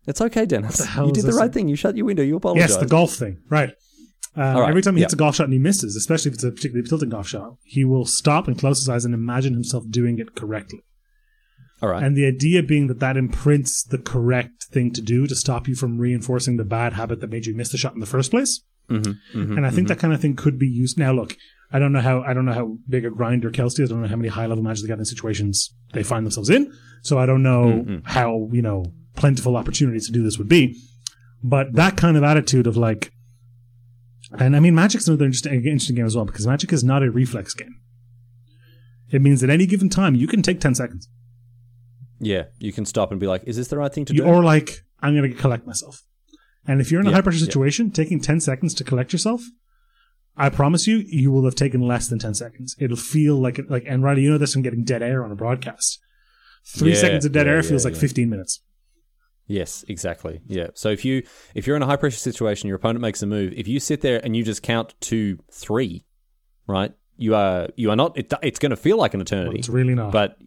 it's okay, Dennis. You did the right thing. You shut your window. You apologize. Yes, the golf thing. Right. Um, right, Every time he hits yeah. a golf shot and he misses, especially if it's a particularly tilting golf shot, he will stop and close his eyes and imagine himself doing it correctly. All right. And the idea being that that imprints the correct thing to do to stop you from reinforcing the bad habit that made you miss the shot in the first place. Mm-hmm, mm-hmm and I think mm-hmm. that kind of thing could be used. Now, look, I don't know how I don't know how big a grinder Kelsey is. I don't know how many high level matches they got in situations they find themselves in. So I don't know mm-hmm. how you know plentiful opportunities to do this would be. But that kind of attitude of like, and I mean, Magic's another interesting, interesting game as well because Magic is not a reflex game. It means at any given time you can take ten seconds, yeah, you can stop and be like, is this the right thing to you, do? or like I'm going to collect myself. And if you're in a Yeah, high pressure yeah. situation, taking ten seconds to collect yourself, I promise you, you will have taken less than ten seconds. It'll feel like like and Riley, you know this from getting dead air on a broadcast. Three Yeah, seconds of dead yeah, air feels yeah, like yeah. fifteen minutes. Yes, exactly. Yeah. So if you if you're in a high pressure situation, your opponent makes a move. If you sit there and you just count to three, right? You are you are not. It, it's going to feel like an eternity, It's really not. but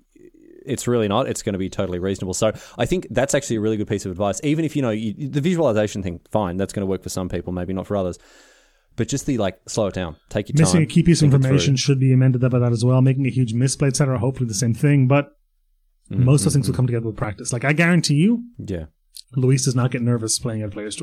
it's really not. It's going to be totally reasonable. So I think that's actually a really good piece of advice. Even if you know you, the visualization thing, fine, that's going to work for some people, maybe not for others. But just the like, slow it down, take your Missing time. a key piece of information should be amended by that as well. Making a huge misplay, etc. Hopefully the same thing, but Mm-hmm, most of those things will come together with practice. Like I guarantee you, Yeah. Luis does not get nervous playing at a player's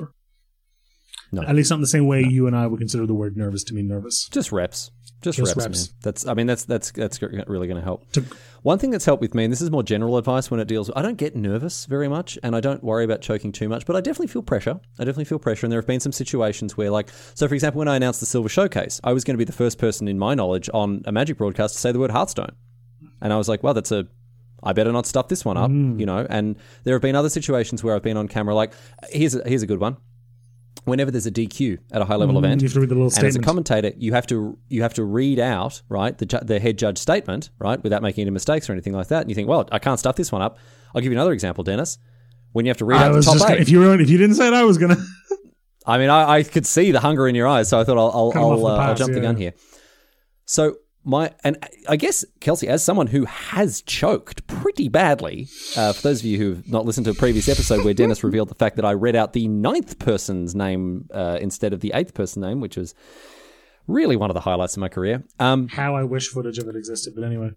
tour. At least not in the same way you and I would consider the word nervous to mean nervous. Just reps. Just, Just reps, reps. That's. I mean, that's that's that's really going to help. To- One thing that's helped with me, and this is more general advice when it deals. I don't get nervous very much, and I don't worry about choking too much, but I definitely feel pressure. I definitely feel pressure, and there have been some situations where, like, so for example, when I announced the Silver Showcase, I was going to be the first person in my knowledge on a Magic broadcast to say the word Hearthstone, and I was like, well, that's a. I better not stuff this one up, mm. you know. And there have been other situations where I've been on camera. Like, here's a, here's a good one. Whenever there's a DQ at a high level event, you have to read the little and as a commentator, you have to you have to read out right the ju- the head judge statement right without making any mistakes or anything like that. And you think, well, I can't stuff this one up. I'll give you another example, Dennis. When you have to read I out the top just eight. gonna, if you were if you didn't say it, I was gonna. I mean, I, I could see the hunger in your eyes, so I thought I'll I'll, I'll, uh, I'll pass, jump the gun here. So my and I guess Kelsey, as someone who has choked pretty badly, uh, for those of you who've not listened to a previous episode where Dennis revealed the fact that I read out the ninth person's name uh, instead of the eighth person's name, which was really one of the highlights of my career. Um, How I wish footage of it existed, but anyway.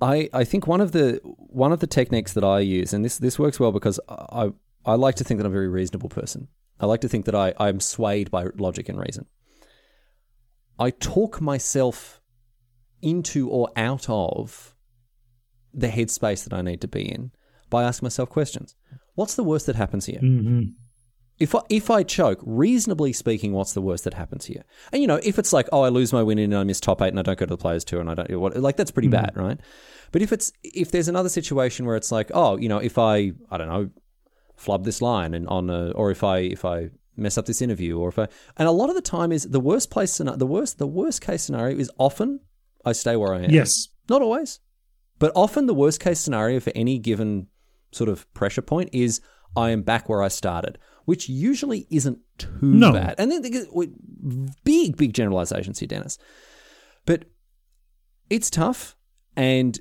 I, I think one of the one of the techniques that I use, and this this works well because I I like to think that I'm a very reasonable person. I like to think that I I'm swayed by logic and reason. I talk myself into or out of the headspace that I need to be in by asking myself questions. What's the worst that happens here? hmm If I, if I choke, reasonably speaking, what's the worst that happens here? And you know, if it's like, oh, I lose my win and I miss top eight and I don't go to the players tour and I don't, what, like that's pretty bad, right? But if it's if there's another situation where it's like, oh, you know, if I I don't know, flub this line and on a, or if I if I mess up this interview or if I and a lot of the time is the worst place the worst the worst case scenario is often I stay where I am. Yes. Not always, but often the worst case scenario for any given sort of pressure point is I am back where I started, which usually isn't too No. bad. And then the- big, big generalizations here, Dennis. But it's tough. And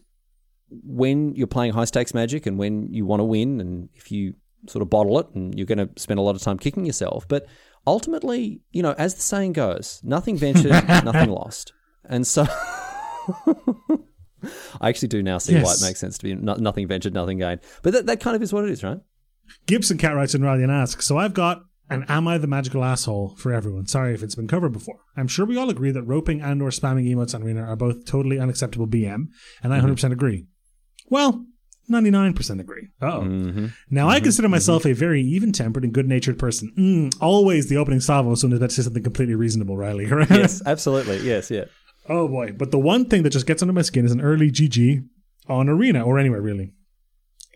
when you're playing high stakes magic and when you want to win, and if you sort of bottle it and you're going to spend a lot of time kicking yourself, but ultimately, you know, as the saying goes, nothing ventured, nothing lost. And so I actually do now see why it makes sense to be no, nothing ventured, nothing gained. But that, that kind of is what it is, right? Gibson Cat writes in Riley and asks, so I've got an Am I the Magical Asshole for everyone. Sorry if it's been covered before. I'm sure we all agree that roping and or spamming emotes on Arena are both totally unacceptable BM, and I 100% agree. Well, 99% agree. Uh-oh. Mm-hmm. Now, I consider myself a very even-tempered and good-natured person. Mm, always the opening salvo as soon as I say something completely reasonable, Riley. Yes, absolutely. Yes, yeah. Oh boy. But the one thing that just gets under my skin is an early GG on Arena or anywhere really.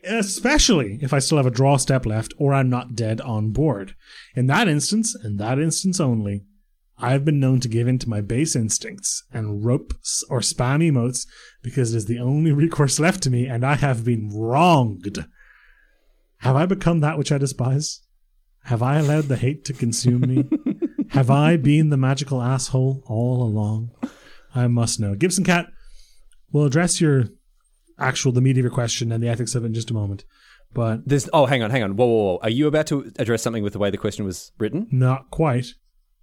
Especially if I still have a draw step left or I'm not dead on board. In that instance, and that instance only, I've been known to give in to my base instincts and rope or spam emotes because it is the only recourse left to me and I have been wronged. Have I become that which I despise? Have I allowed the hate to consume me? have I been the magical asshole all along? I must know. Gibson Cat will address your actual the meat of your question and the ethics of it in just a moment, but this, oh, hang on, hang on. Whoa, whoa, whoa. Are you about to address something with the way the question was written? not quite.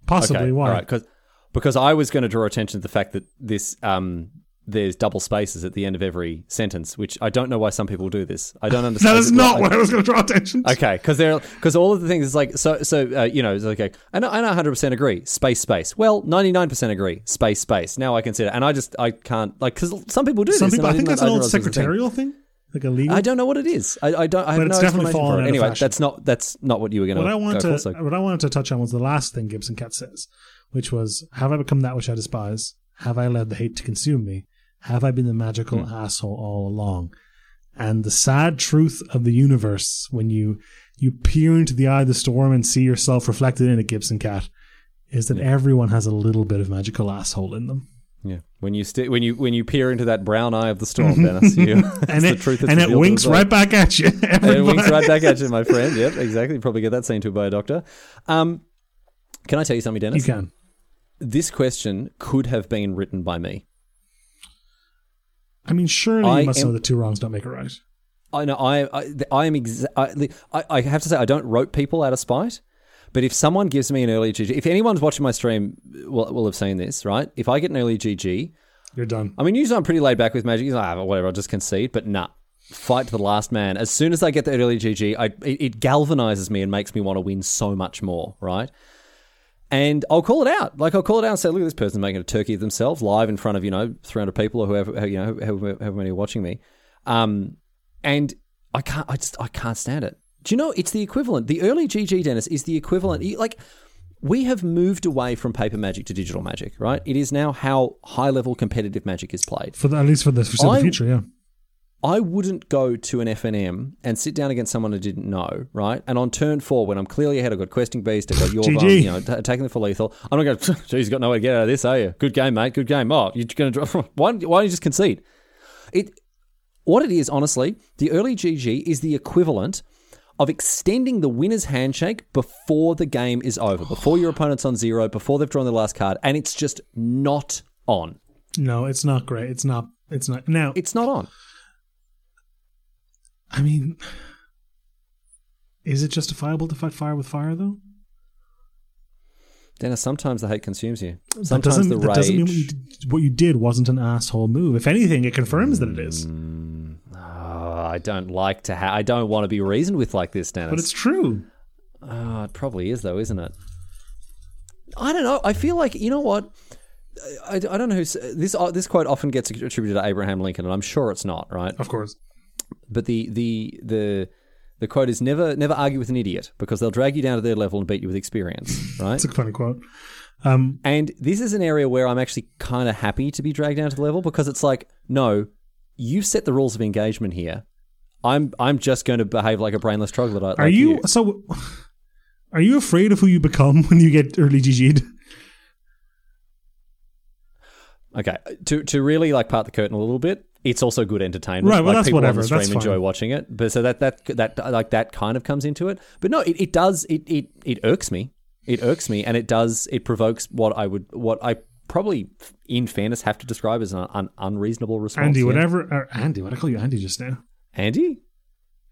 Possibly okay, why? all right, because because I was going to draw attention to the fact that this um there's double spaces at the end of every sentence, which I don't know why some people do this. I don't understand. That is not what I was going to draw attention to. Okay, because they're because all of the things is like so so uh, you know it's okay, and I, and I 100 percent agree space space. Well, 99 percent agree space space. Now I consider, and I just I can't like because some people do Some this. people, I think didn't- that's an old didn't realize it was a thing. secretarial thing, like a legal. I don't know what it is. I, I don't. I have But no it's definitely explanation fallen out it. of Anyway, that's not that's not what you were going what I to wanted go to for. So. what I wanted to touch on was the last thing Gibson Cat says, which was, "Have I become that which I despise? Have I allowed the hate to consume me? Have I been the magical Hmm. asshole all along?" And the sad truth of the universe, when you you peer into the eye of the storm and see yourself reflected in a Gibson Cat, is that everyone has a little bit of magical asshole in them. Yeah, when you sti when you when you peer into that brown eye of the storm, Dennis, you, and the it, truth. That's and it winks right back at you. And it winks right back at you, my friend. Yep, exactly. You probably get that seen to by a doctor. Um, can I tell you something, Dennis? You can. This question could have been written by me. I mean, surely I you must am- know that two wrongs don't make a right. I know. I I, I am. Exa- I, I I have to say I don't rope people out of spite. But if someone gives me an early GG, if anyone's watching my stream, will will have seen this, right? If I get an early GG, You're done. I mean, usually I'm pretty laid back with Magic. He's like, ah, whatever, I'll just concede. But nah, fight to the last man. As soon as I get the early GG, I, it, it galvanizes me and makes me want to win so much more, right? And I'll call it out. Like I'll call it out and say, look, at this person's making a turkey of themselves live in front of, you know, 300 people or whoever, you know, however, however many are watching me. Um, and I can't, I just, I can't stand it. Do you know, it's the equivalent. The early GG, Dennis, is the equivalent. Like, we have moved away from paper magic to digital magic, right? It is now how high level competitive magic is played. For the, at least for the foreseeable I- future, yeah. I wouldn't go to an FNM and sit down against someone I didn't know, right? And on turn four, when I'm clearly ahead, I've got Questing Beast, I've got your you know, t- taking the for lethal. I'm not going, geez, you got no way to get out of this, are you? Good game, mate. Good game. Oh, you're going to drop. Why, why don't you just concede? It, what it is, honestly, the early GG is the equivalent of extending the winner's handshake before the game is over, before your opponent's on zero, before they've drawn their last card, and it's just not on. No, it's not great. It's not. It's not. Now, It's not on. I mean, is it justifiable to fight fire with fire, though? Dennis, sometimes the hate consumes you. that Sometimes doesn't, the that doesn't mean what you, did, what you did wasn't an asshole move. If anything, it confirms that it is. Oh, I don't like to have. I don't want to be reasoned with like this, Dennis. But it's true. Oh, it probably is, though, isn't it? I don't know. I feel like you know what. I, I don't know who's this. Uh, this quote often gets attributed to Abraham Lincoln, and I'm sure it's not right. Of course. But the the the the quote is never never argue with an idiot because they'll drag you down to their level and beat you with experience, right? It's a funny quote. Um, And this is an area where I'm actually kind of happy to be dragged down to the level because it's like, no, you set the rules of engagement here. I'm I'm just going to behave like a brainless troglodyte. are like you, so? Are you afraid of who you become when you get early GG'd? Okay, to to really like part the curtain a little bit. It's also good entertainment. Right, well, like that's people whatever, on the stream that's enjoy fine. watching it, but so that that that like that kind of comes into it. But no, it, it does. It, it it irks me. It irks me, and it does. It provokes what I would what I probably, in fairness, have to describe as an un, unreasonable response. Andy, yeah. whatever. Or Andy, what I call you Andy just now? Andy,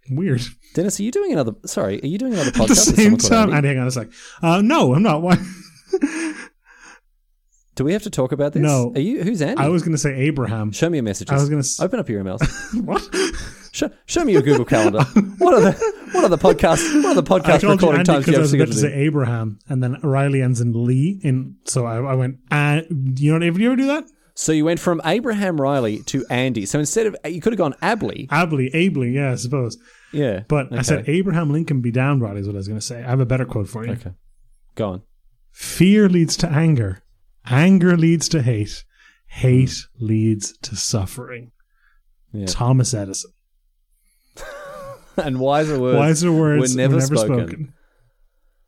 Weird. Dennis, are you doing another? Sorry, are you doing another podcast? At the same time, Andy? Andy, hang on a sec. Uh, no, I'm not. Why? Do we have to talk about this? No. Are you? Who's Andy? I was going to say Abraham. Show me your messages. I was gonna s- open up your emails. what? show, show me your Google Calendar. what are the what are the podcast what are the podcast recording Andy times because I was about to to say? Abraham, and then Riley ends in Lee, and so I, I went. Uh, you know, have you ever do that? So you went from Abraham Riley to Andy. So instead of you could have gone Abley. Abley, Abley, yeah, I suppose. Yeah. But I said Abraham Lincoln be down, Riley, is what I was going to say. I have a better quote for you. Okay. Go on. Fear leads to anger. Anger leads to hate. Hate leads to suffering. Yeah. Thomas Edison. and wiser words. Wiser words were never, were never spoken. spoken.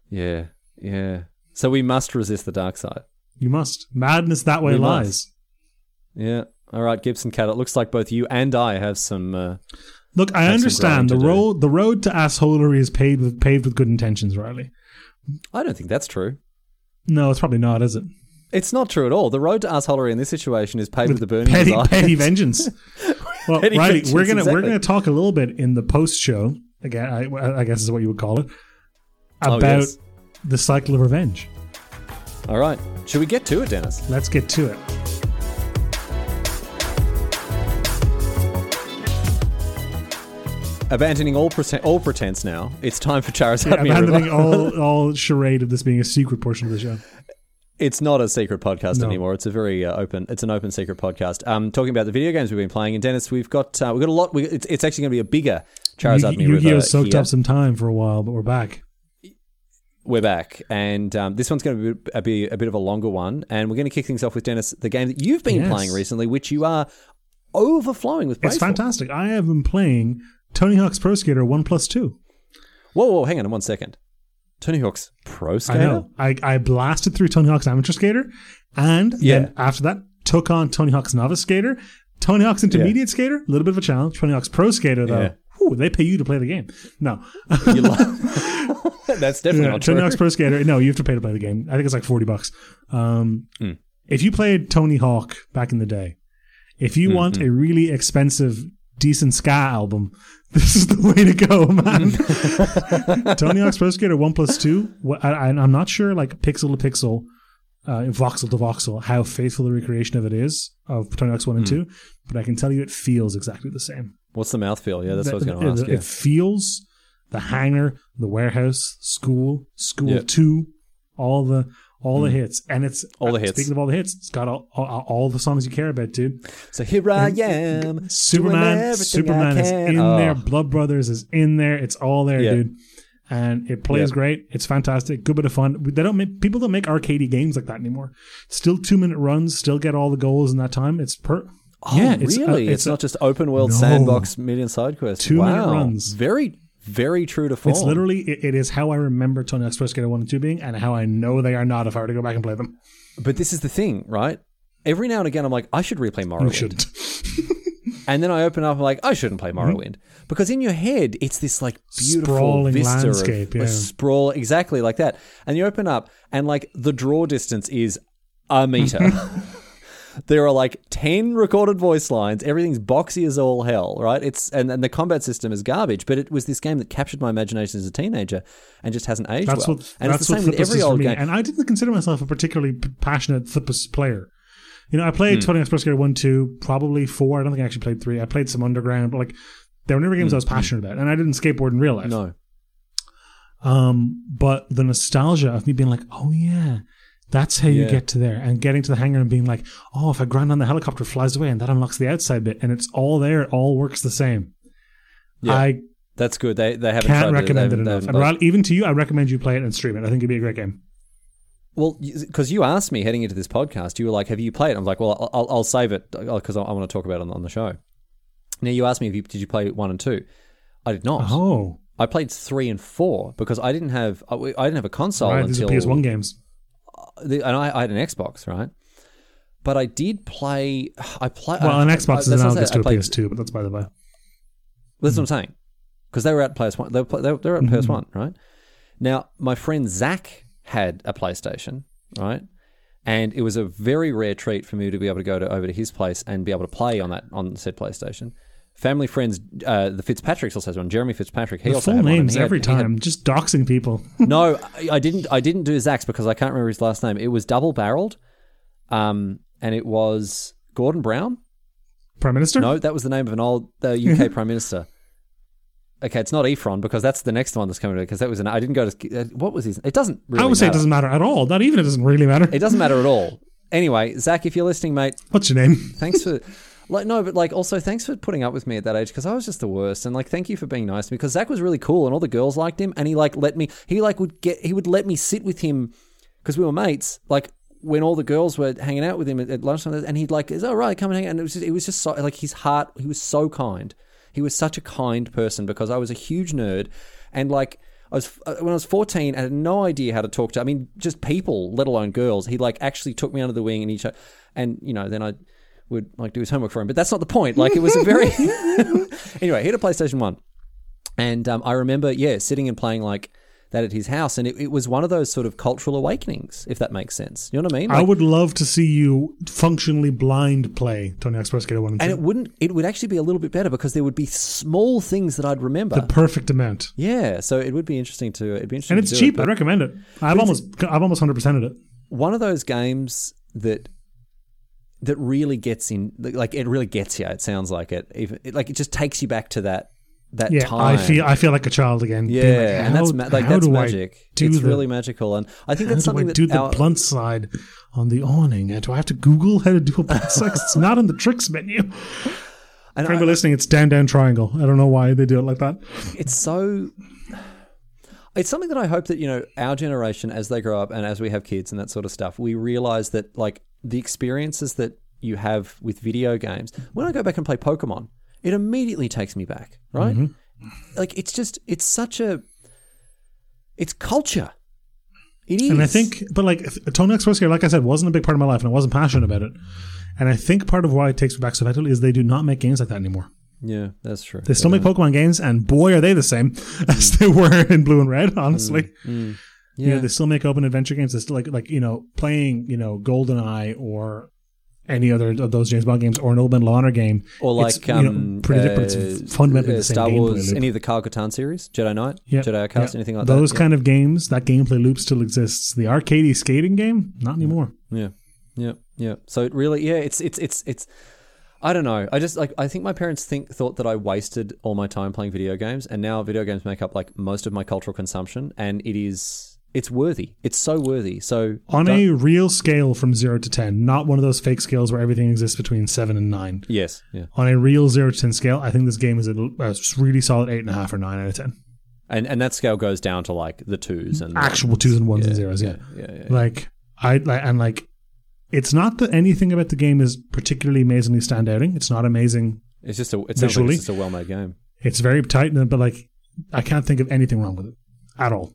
Yeah. Yeah. So we must resist the dark side. You must. Madness that way We lies. must. Yeah. All right, Gibson Cat. It looks like both you and I have some. Uh, Look, I understand the do. road. The road to assholery is paved with paved with good intentions, Riley. I don't think that's true. No, it's probably not, is it? It's not true at all. The road to assholery in this situation is paved with, the burning petty desires. petty vengeance. Well, Petty Riley, vengeance, we're gonna we're gonna talk a little bit in the post show again. I, I guess is what you would call it Oh, about yes. the cycle of revenge. All right. Should we get to it, Dennis? Let's get to it. Abandoning all prete- all pretense now, it's time for Charizard Yeah, abandoning all all charade of this being a secret portion of the show. It's not a secret podcast No. anymore. It's a very uh, open. It's an open secret podcast. Um, talking about the video games we've been playing, and Dennis, we've got uh, we've got a lot. We, it's, it's actually going to be a bigger Charizard Yu- Yu-Gi-Oh soaked here. up some time for a while, but we're back. We're back, and um, this one's going to be a, be a bit of a longer one. And we're going to kick things off with Dennis, the game that you've been Yes. playing recently, which you are overflowing with. It's praise for. fantastic. I have been playing Tony Hawk's Pro Skater One Plus Two. Whoa, whoa, hang on one second. Tony Hawk's Pro Skater. I know. I, I blasted through Tony Hawk's Amateur Skater, and Yeah. then after that took on Tony Hawk's Novice Skater, Tony Hawk's Intermediate Skater. A little bit of a challenge. Tony Hawk's Pro Skater though. Yeah. whew, they pay you to play the game. No, That's definitely Yeah, not Tony true. Hawk's Pro Skater. No, you have to pay to play the game. I think it's like forty bucks. Um, Mm. If you played Tony Hawk back in the day, if you want Mm-hmm. a really expensive, decent ska album, this is the way to go, man. Tony Hawk's Pro Skater One Plus Two. wh- I, I- I'm not sure, like pixel to pixel, uh, voxel to voxel, how faithful the recreation of it is of Tony Hawk's One and Hmm. Two, but I can tell you it feels exactly the same. What's the mouthfeel? Yeah, that's what I was going to it, ask. it Yeah. feels the hangar, the warehouse, school, school Yep. two, all the all the hits, and it's Mm. All the hits. Speaking of all the hits, it's got all, all, all the songs you care about, dude. So here I am, Superman, Superman is in Oh. there. Blood Brothers is in there. It's all there, Yeah. dude. And it plays Yeah. great. It's fantastic. Good bit of fun. They don't make people don't make arcadey games like that anymore. Still two minute runs. Still get all the goals in that time. It's per. Oh, yeah, it's, uh, really? it's it's, a- not just open world No. sandbox million side quests. Two minute runs. Very, very true to form. It's literally it, it is how I remember Tony Hawk's Pro Skater One and Two being, and how I know they are not if I were to go back and play them. But this is the thing, right? Every now and again, I'm like, I should replay You Morrowind. shouldn't. And then I open up, I'm like, I shouldn't play Morrowind. Mm-hmm. Because in your head, it's this like beautiful Sprawling vista landscape, of, yeah. sprawl, exactly like that. And you open up, and like the draw distance is a meter. there are like 10 recorded voice lines. Everything's boxy as all hell, right? It's and, and the combat system is garbage, but it was this game that captured my imagination as a teenager and just hasn't aged That's well. what and that's it's the same with every old game. And I didn't consider myself a particularly passionate Flippus player. You know, I played Tony Hawk's Pro Skater One, Two, probably four. I don't think I actually played three. I played some Underground, but like they were never games I was passionate about, and I didn't skateboard in real life. No. Um, but the nostalgia of me being like, oh yeah, that's how you Yeah. get to there, and getting to the hangar and being like, oh, if I grind on the helicopter, flies away, and that unlocks the outside bit, and it's all there. It all works the same. Yeah. I That's good. They they haven't can't recommend they it enough. And Ral- even to you, I recommend you play it and stream it. I think it'd be a great game. Well, because you asked me heading into this podcast, you were like, "Have you played?" I was like, "Well, I'll, I'll- save it uh, because I, I want to talk about it on, on the show." Now you asked me if you did you play one and two. I did not. Oh, I played three and four because I didn't have I, didn't have a console right. These are until PS1 games. The, and I, I had an Xbox, right? But I did play. I play. Well, I, an Xbox I- is analogous to a played- PS2, but that's by the way. That's what I'm hmm. saying. Because they were at PS1. They were, they were, they were at mm-hmm. PS1, right? Now, my friend Zach had a PlayStation, right? And it was a very rare treat for me to be able to go to over to his place and be able to play on that on said PlayStation. Family friends, uh, the Fitzpatricks also has one. Jeremy Fitzpatrick, he The also full had one, and names he had- every he had- time, just doxing people. no, I, I didn't. I didn't do Zach's because I can't remember his last name. It was double barreled, um, and it was Gordon Brown. Prime Minister? No, that was the name of an old uh, UK Prime Minister. Okay, it's not Ephron because that's the next one that's coming to because that was an. I didn't go to. uh, What was his? It doesn't really I would say it matter. doesn't matter at all. Not even it doesn't really matter. It doesn't matter at all. Anyway, Zach, if you're listening, mate, What's your name? thanks for. Like no, but like also thanks for putting up with me at that age because I was just the worst and like thank you for being nice to me because Zach was really cool and all the girls liked him and he like let me he like would get he would let me sit with him because we were mates like when all the girls were hanging out with him at, at lunchtime and he'd like is all right? Come and hang out and it was just, it was just so like his heart he was so kind. He was such a kind person because I was a huge nerd and like I was uh, when I was 14 I had no idea how to talk to I mean just people let alone girls he like actually took me under the wing and he and you know then I would like do his homework for him but that's not the point like it was a very anyway he had a PlayStation 1 and um, I remember yeah sitting and playing like that at his house and it, it was one of those sort of cultural awakenings if that makes sense you know what I mean I would love to see you functionally blind play Tony Hawk's Pro Skater 1 and 2. and it wouldn't it would actually be a little bit better because there would be small things that I'd remember the perfect amount. yeah so it would be interesting to it'd be interesting And to it's do cheap. it, I'd recommend it. I've almost I've almost 100%ed it. one of those games that that really gets in like it really gets you it sounds like it even it, like it just takes you back to that that Yeah, time I feel I feel like a child again. yeah like, and that's ma- like that's magic it's the- really magical and i think that's do I something that do the our- blunt side on the awning? And do I have to Google how to do a blunt side? It's not in the tricks menu. and For I- listening, it's down down triangle. I don't know why they do it like that. it's so it's something that I hope that you know our generation as they grow up and as we have kids and that sort of stuff we realize that like the experiences that you have with video games when I go back and play Pokemon it immediately takes me back right? Mm-hmm. Like it's just it's such a it's culture. It is And I think, but like Tony Hawk's Pro Skater, like I said, wasn't a big part of my life, and I wasn't passionate about it. And I think part of why it takes me back so effectively is they do not make games like that anymore. yeah that's true. They still make Pokemon games, and boy, are they the same as mm. they were in Blue and Red. Honestly, mm, mm. Yeah You know, they still make open adventure games. Still like like you know playing you know GoldenEye or any other of those James Bond games or an Old Man Law Honor game. or It's, like you know, um, pretty different. uh, It's fundamentally uh, the same Star Wars any of the Kyle Katarn series Jedi Knight Yeah, Jedi Outcast yeah. anything like those that Those kind of games, that gameplay loop still exists. The arcadey skating game, not anymore. Yeah, yeah, yeah. So it really, yeah, it's it's it's it's. I don't know. I just like I think my parents think thought that I wasted all my time playing video games, and now video games make up like most of my cultural consumption, and it is it's worthy. It's so worthy. So On a real scale from zero to ten, not one of those fake scales where everything exists between seven and nine. yes, yeah, On a real zero to ten scale, I think this game is a, a really solid eight and a half or nine out of ten. and and that scale goes down to like the twos and Actual twos and ones and zeros, yeah. yeah, yeah, yeah. Like I like and like it's not that anything about the game is particularly amazingly standouting. It's not amazing. It's just a it sounds like it's just a well made game. It's very tight, but like I can't think of anything wrong with it at all.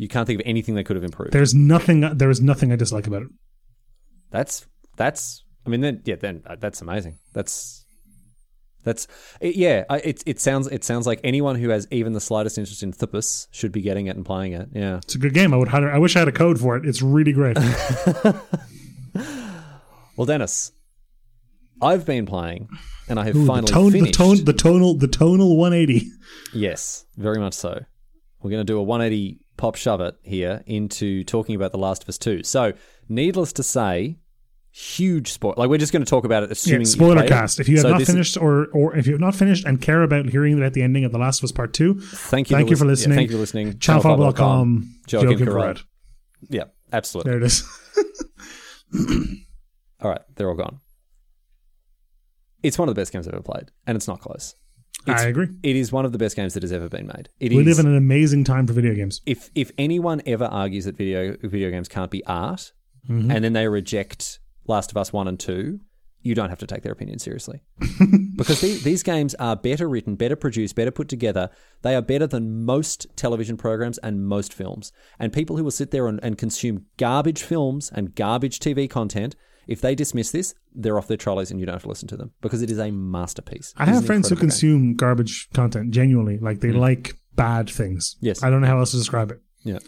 You can't think of anything that could have improved. There's nothing. There is nothing I dislike about it. That's that's. I mean, then yeah, then uh, that's amazing. That's that's it, yeah. I, it it sounds it sounds like anyone who has even the slightest interest in Thippus should be getting it and playing it. Yeah. It's a good game. I would. I wish I had a code for it. It's really great. Well, Dennis, I've been playing, and I have Ooh, the finally tone, the finished. tone, the tonal, the tonal 180. Yes, very much so. We're going to do a 180 pop shove it here into talking about The Last of Us 2. So, needless to say, huge spoil. Like we're just going to talk about it, assuming Yeah, spoiler cast. If you have So not finished, or or if you have not finished and care about hearing about the ending of The Last of Us Part Two, thank you, thank you for listening. yeah, thank you for listening. Joachim Joachim Carrad. Carrad. Yeah, absolutely. There it is. All right, they're all gone. It's one of the best games I've ever played, and it's not close. It's- I agree. It is one of the best games that has ever been made. It We is- live in an amazing time for video games. if if anyone ever argues that video video games can't be art, Mm-hmm. and then they reject Last of Us one and two, you don't have to take their opinion seriously, because the, these games are better written, better produced, better put together. They are better than most television programs and most films. And people who will sit there and, and consume garbage films and garbage TV content. If they dismiss this, they're off their trolleys and you don't have to listen to them because it is a masterpiece. I It have friends who incredible game. consume garbage content genuinely, like they like bad things. Yes. I don't know how else to describe it. Yeah.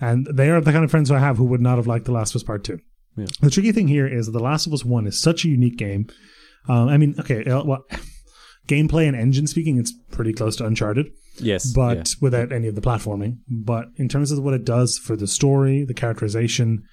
And they are the kind of friends who I have who would not have liked The Last of Us Part 2. Yeah. The tricky thing here is that The Last of Us 1 is such a unique game. Um, I mean, okay, uh, well, gameplay and engine speaking, it's pretty close to Uncharted, Yes. but yeah. without any of the platforming. But in terms of what it does for the story, the characterization,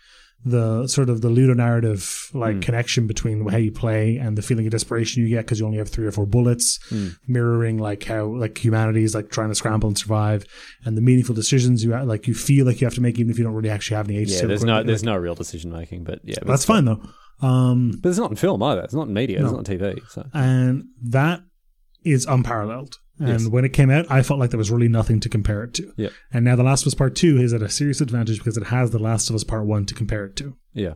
the sort of the ludonarrative like connection between how you play and the feeling of desperation you get because you only have three or four bullets, mirroring like how like humanity is like trying to scramble and survive, and the meaningful decisions you like you feel like you have to make even if you don't really actually have any agency. yeah, there's no like- there's no real decision making, but yeah, but that's fine though. Um, But it's not in film either. It's not in media. It's not on TV. So and that is unparalleled. And Yes. when it came out, I felt like there was really nothing to compare it to. yeah, And now The Last of Us Part 2 is at a serious advantage because it has The Last of Us Part 1 to compare it to. yeah,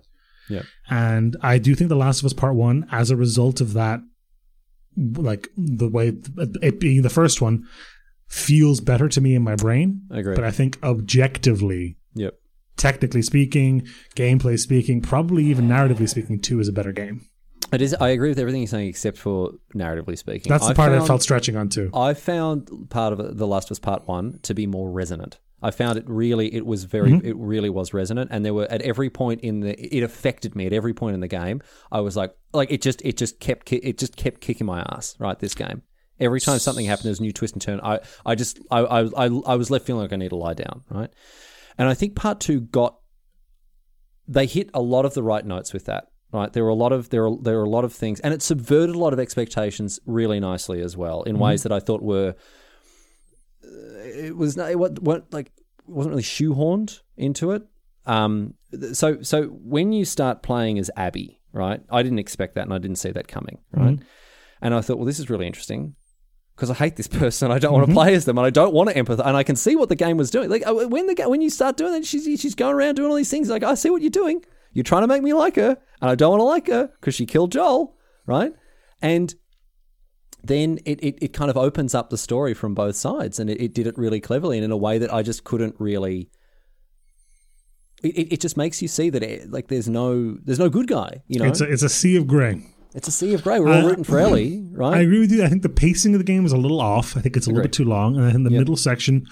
yeah. And I do think The Last of Us Part 1, as a result of that, like the way it being the first one, feels better to me in my brain. I agree. But I think objectively, Yep. technically speaking, gameplay speaking, probably even narratively speaking, 2 is a better game. It is. I agree with everything you're saying, except for narratively speaking. That's the I part I felt stretching on too. I found part of it, The Last of Us Part One to be more resonant. I found it really. It was very. Mm-hmm. It really was resonant, and there were at every point in the. It affected me at every point in the game. I was like, like it just. It just kept. It just kept kicking my ass. Right, this game. Every time something happened, there was a new twist and turn. I. I just. I. I. I, I was left feeling like I need to lie down. Right, and I think Part Two got. They hit a lot of the right notes with that. Right, there were a lot of there are there are a lot of things, and it subverted a lot of expectations really nicely as well in ways that I thought were. uh, It was not what what like wasn't really shoehorned into it. Um, so so when you start playing as Abby, right? I didn't expect that, and I didn't see that coming, right? And I thought, well, this is really interesting because I hate this person. I don't want to play as them, and I don't want to empathize. And I can see what the game was doing. Like uh, when the when you start doing that, she's she's going around doing all these things. Like I see what you're doing. You're trying to make me like her, and I don't want to like her because she killed Joel, right? And then it, it, it kind of opens up the story from both sides, and it, it did it really cleverly and in a way that I just couldn't really. It, it, just makes you see that it, like there's no there's no good guy, you know. It's a, it's a sea of gray. It's a sea of grey. We're all Uh, rooting for Ellie, right? I agree with you. I think the pacing of the game is a little off. I think it's a little bit too long. And I think the Yep. middle section,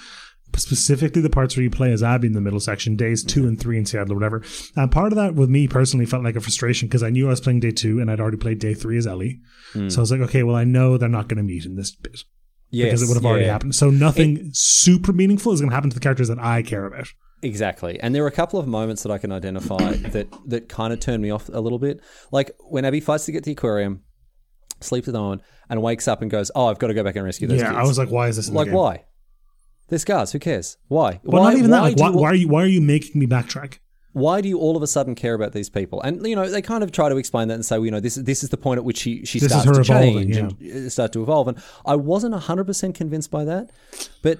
specifically the parts where you play as Abby in the middle section, days two and three in Seattle or whatever. And part of that with me personally felt like a frustration because I knew I was playing day two and I'd already played day three as Ellie. Hmm. So I was like, okay, well, I know they're not going to meet in this bit yes, because it would have already yeah. happened. So nothing super meaningful is going to happen to the characters that I care about. Exactly. And there are a couple of moments that I can identify that that kind of turn me off a little bit. Like when Abby fights to get to the aquarium sleeps with Owen, and wakes up and goes, "Oh, I've got to go back and rescue those yeah, kids." I was like, why is this in the like, why? They're scars. Who cares? Why? Well, why, not even that. Like, why, you- why are you why are you making me backtrack? why do you all of a sudden care about these people? And you know, they kind of try to explain that and say, well, you know, this this is the point at which she she This starts to evolving, change and uh, start to evolve. And I wasn't hundred percent convinced by that, but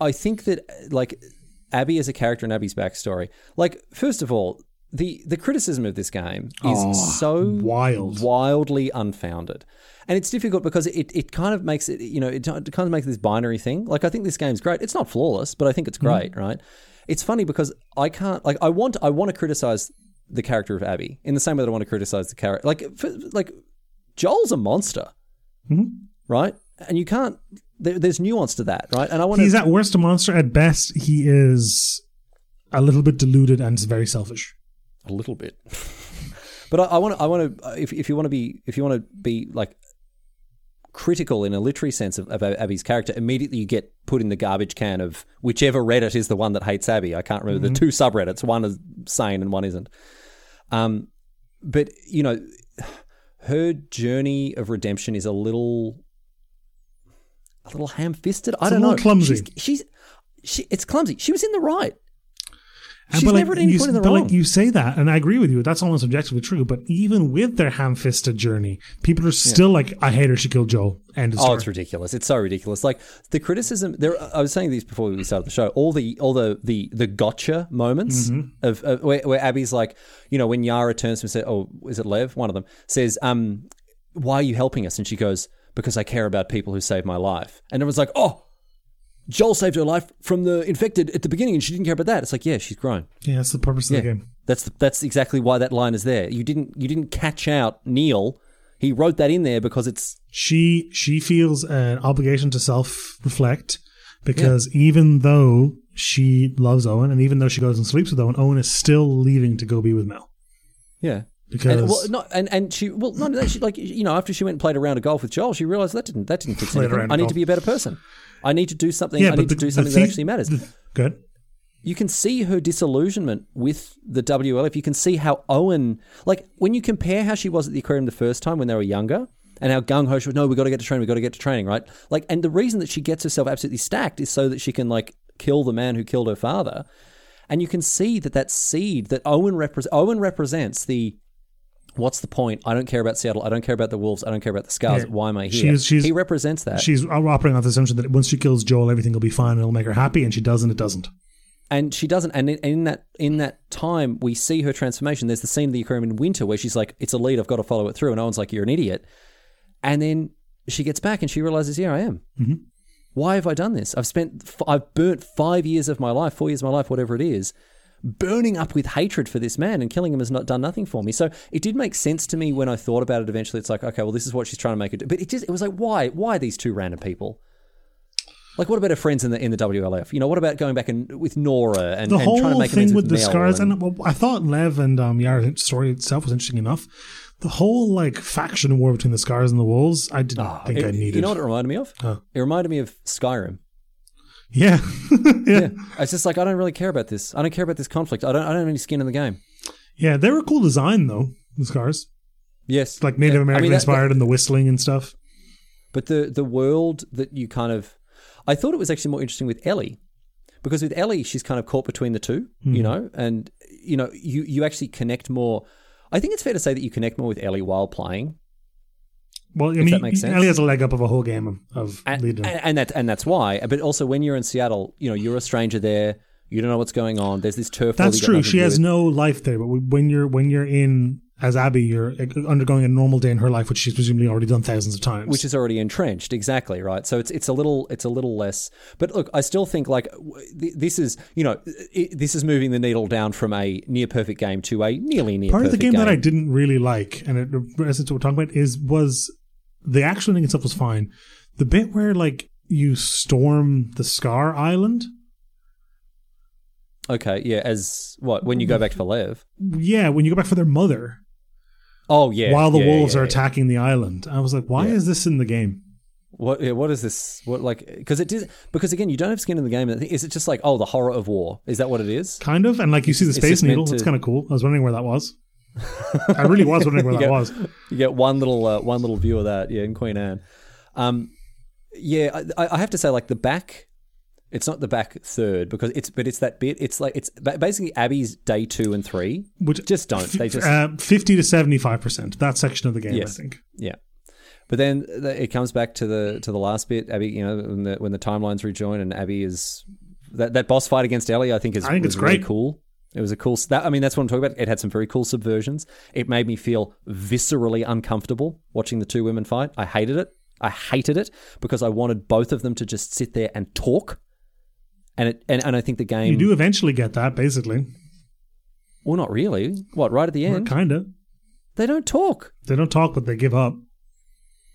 I think that like Abby as a character and Abby's backstory, like first of all. The, the criticism of this game is Oh, so wild. wildly unfounded. And it's difficult because it, it kind of makes it, you know, it, it kind of makes this binary thing. Like, I think this game's great. It's not flawless, but I think it's mm-hmm. great, right? It's funny because I can't, like, I want, I want to criticize the character of Abby in the same way that I want to criticize the character. Like, for, like, Joel's a monster, mm-hmm. right? And you can't, there, there's nuance to that, right? And I want He's at worst a monster. At best, he is a little bit deluded and very selfish. a little bit. but I want to, I want to, if, if you want to be, if you want to be like critical in a literary sense of, of Abby's character, immediately you get put in the garbage can of whichever Reddit is the one that hates Abby. I can't remember the two subreddits. One is sane and one isn't. Um, but you know, her journey of redemption is a little, a little ham-fisted. I don't know. clumsy. She's, she's she, it's clumsy. She was in the right. And She's but like, never at any you, point in the but wrong. like you say that, and I agree with you. That's almost objectively true. But even with their ham-fisted journey, people are still like, "I hate her. She killed Joel." And Oh, it's ridiculous! It's so ridiculous. Like the criticism. There, I was saying these before we started the show. All the all the the the gotcha moments of, of where, where Abby's like, you know, when Yara turns to him and says, "Oh, is it Lev?" One of them says, "Um, why are you helping us?" And she goes, "Because I care about people who saved my life." And everyone's like, "Oh." Joel saved her life from the infected at the beginning, and she didn't care about that. It's like, yeah, she's grown. yeah, that's the purpose of Yeah, the game. that's that's exactly why that line is there. You didn't you didn't catch out Neil. He wrote that in there because it's She she feels an obligation to self-reflect because even though she loves Owen, and even though she goes and sleeps with Owen, Owen is still leaving to go be with Mel yeah. because And, well, not, and and she well, not that she like you know after she went and played a round of golf with Joel, she realized that didn't that didn't fix anything. I need golf. to be a better person. I need to do something. yeah, I need the, to do something thing- that actually matters. the- good. you can see her disillusionment with the WLF. You can see how Owen, like when you compare how she was at the aquarium the first time when they were younger, and how gung ho she was. No, we got to get to training. We got to get to training, right? Like, and the reason that she gets herself absolutely stacked is so that she can like kill the man who killed her father. And you can see that that seed that Owen represents. Owen represents the. What's the point? I don't care about Seattle. I don't care about the Wolves. I don't care about the Scars. Yeah. Why am I here? She's- she's- he represents that. She's operating on the assumption that once she kills Joel, everything will be fine and it'll make her happy, and she doesn't. It doesn't. and she doesn't and in, in that in that time we see her transformation there's the scene of the aquarium in winter where she's like it's a lead i've got to follow it through and owen's like you're an idiot and then she gets back and she realizes here i am Mm-hmm. why have i done this i've spent I've burnt five years of my life four years of my life whatever it is burning up with hatred for this man and killing him has not done nothing for me so it did make sense to me when i thought about it eventually it's like okay well this is what she's trying to make it do but it just it was like why why these two random people like, what about her friends in the in the WLF? You know, what about going back and with Nora and, The and whole trying to make a thing amends with the Mel scars, and- and well, I thought Lev and um, Yara's story itself was interesting enough. The whole like faction war between the scars and the wolves, I didn't think Ah, It- I needed. You know what it reminded me of? Huh. It reminded me of Skyrim. Yeah, yeah, Yeah, it's just like I don't really care about this. I don't care about this conflict. I don't. I don't have any skin in the game. yeah. They were cool design though. The scars, Yes, like Native Yeah, I American mean, that- inspired, and the whistling and stuff. But the the world that you kind of, I thought it was actually more interesting with Ellie, because with Ellie she's kind of caught between the 2 Hmm. you know, and you know you you actually connect more. I think it's fair to say that you connect more with Ellie while playing, Well, I mean, that makes sense. Ellie has a leg up of a whole game of, and, leading. and, and that and that's why. But also when you're in Seattle, you know you're a stranger there. You don't know what's going on. There's this turf. That's true. She has with. no life there. But when you're when you're in as Abby, you're uh, undergoing a normal day in her life, which she's presumably already done thousands of times. which is already entrenched exactly right so it's it's a little it's a little less but look i still think like this is you know i this is moving the needle down from a near perfect game to a nearly near perfect game. part of the perfect game, that I didn't really like, and it relates to what we're talking about, is was the action thing itself was fine. The bit where like you storm the Scar Island, okay yeah as what when you go back for lev? Yeah, when you go back for their mother, oh yeah. While the yeah, wolves yeah, are attacking the island, I was like, why is this in the game? what yeah, what is this what like because it did because again you don't have skin in the game. Is it just like oh the horror of war? Is that what it is? Kind of, and like you see the It's space needle, to- kind of cool. I was wondering where that was. I really was wondering where that get- was. You get one little uh, one little view of that, yeah, in Queen Anne. Um, yeah, I, I have to say, like the back, it's not the back third because it's, but it's that bit. It's like it's basically Abby's day two and three. Which Just don't. They just uh, fifty to seventy five percent. That section of the game, Yes. I think. Yeah. But then it comes back to the to the last bit. Abby, you know, when the when the timelines rejoin and Abby is that, that boss fight against Ellie, I think is I think it's really great. cool. It was a cool. That, I mean, that's what I'm talking about. It had some very cool subversions. It made me feel viscerally uncomfortable watching the two women fight. I hated it. I hated it because I wanted both of them to just sit there and talk. And it and, and I think the game. You do eventually get that, basically. Well, not really. What right at the end? Kind of. They don't talk. They don't talk, but they give up.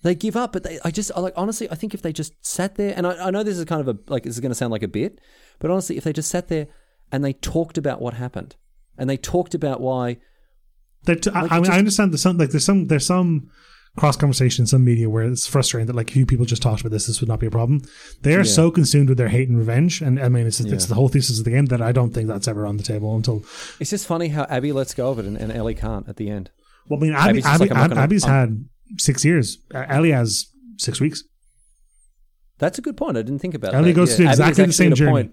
they give up but they i just I like honestly i think if they just sat there and I, I know this is kind of a like this is going to sound like a bit but honestly if they just sat there and they talked about what happened and they talked about why They're t- Like, I, I, mean, just- I understand there's some like there's some there's some cross conversation in some media where it's frustrating that like you people just talked about this, this would not be a problem. They are Yeah. so consumed with their hate and revenge, and I mean it's it's Yeah. the whole thesis of the game that I don't think that's ever on the table until. it's just funny how abby lets go of it and, and ellie can't at the end Well, I mean, Abby, Abby's Abby, like, I'm not Ab- gonna- Abby's had six years. Ellie has six weeks. that's a good point i didn't think about Ellie that goes yeah. through exactly the same journey. point-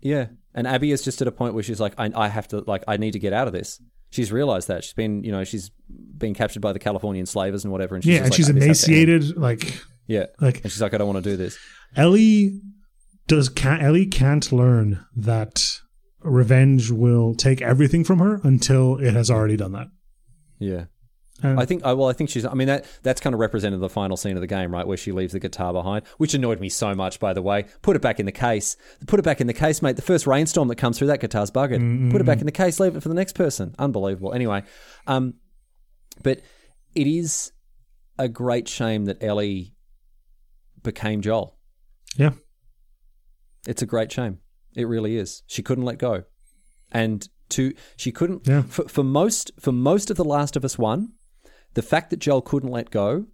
yeah and abby is just at a point where she's like I, I have to like i need to get out of this she's realized that she's been you know she's been captured by the californian slavers and whatever and she's yeah, and like, she's "I just have to end." emaciated. Like yeah like and she's like i don't want to do this Ellie does can Ellie can't learn that revenge will take everything from her until it has already done that. yeah I think. Well, I think she's. I mean, that that's kind of represented the final scene of the game, right, where she leaves the guitar behind, which annoyed me so much. By the way, put it back in the case. Put it back in the case, mate. The first rainstorm that comes through, that guitar's buggered. Put it back in the case. Leave it for the next person. Unbelievable. Anyway, um, but it is a great shame that Ellie became Joel. yeah, It's a great shame. It really is. She couldn't let go, and to she couldn't. Yeah. For, for most for most of the Last of Us one, the fact that Joel couldn't let go